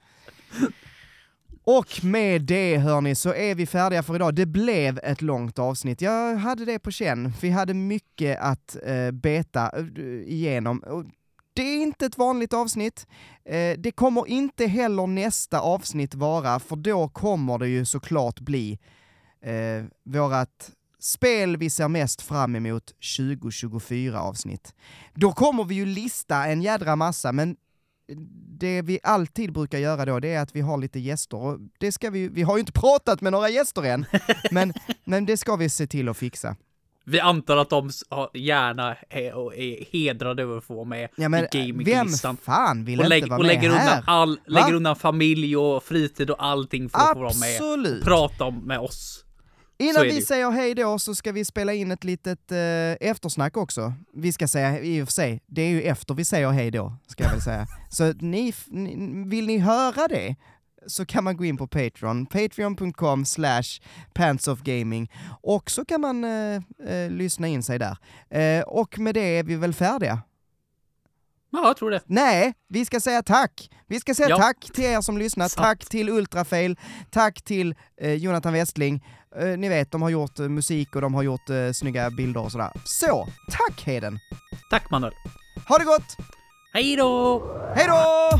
Och med det hörni så är vi färdiga för idag. Det blev ett långt avsnitt. Jag hade det på känn. Vi hade mycket att eh, beta eh, igenom. Det är inte ett vanligt avsnitt. Eh, det kommer inte heller nästa avsnitt vara, för då kommer det ju såklart bli eh, vårat spel vi ser mest fram emot 2024 avsnitt. Då kommer vi ju lista en jädra massa, men det vi alltid brukar göra då, det är att vi har lite gäster. Och det ska vi, vi har ju inte pratat med några gäster än, men, men det ska vi se till att fixa. Vi antar att de gärna är, och är hedrade över att få vara med Ja, men i vem gaminglistan. fan vill Och, inte lägg, vara och lägger, med undan här? all, lägger Va? undan familj och fritid och allting för att få vara med. Absolut! Prata om med oss. Innan vi säger hej då så ska vi spela in ett litet eh, eftersnack också. Vi ska säga, i och för sig, det är ju efter vi säger hej då, ska jag väl säga. Så ni, ni, vill ni höra det så kan man gå in på Patreon, patreon.com slash pantsofgaming och så kan man eh, eh, lyssna in sig där. Eh, och med det är vi väl färdiga? Ja, jag tror det. Nej, vi ska säga tack! Vi ska säga Ja. tack till er som lyssnat, Sant. tack till Ultrafail, tack till eh, Jonathan Westling. Eh, ni vet, de har gjort eh, musik och de har gjort eh, snygga bilder och sådär. Så, tack Heden! Tack Manuel. Ha det gott! Hej då! Hej då!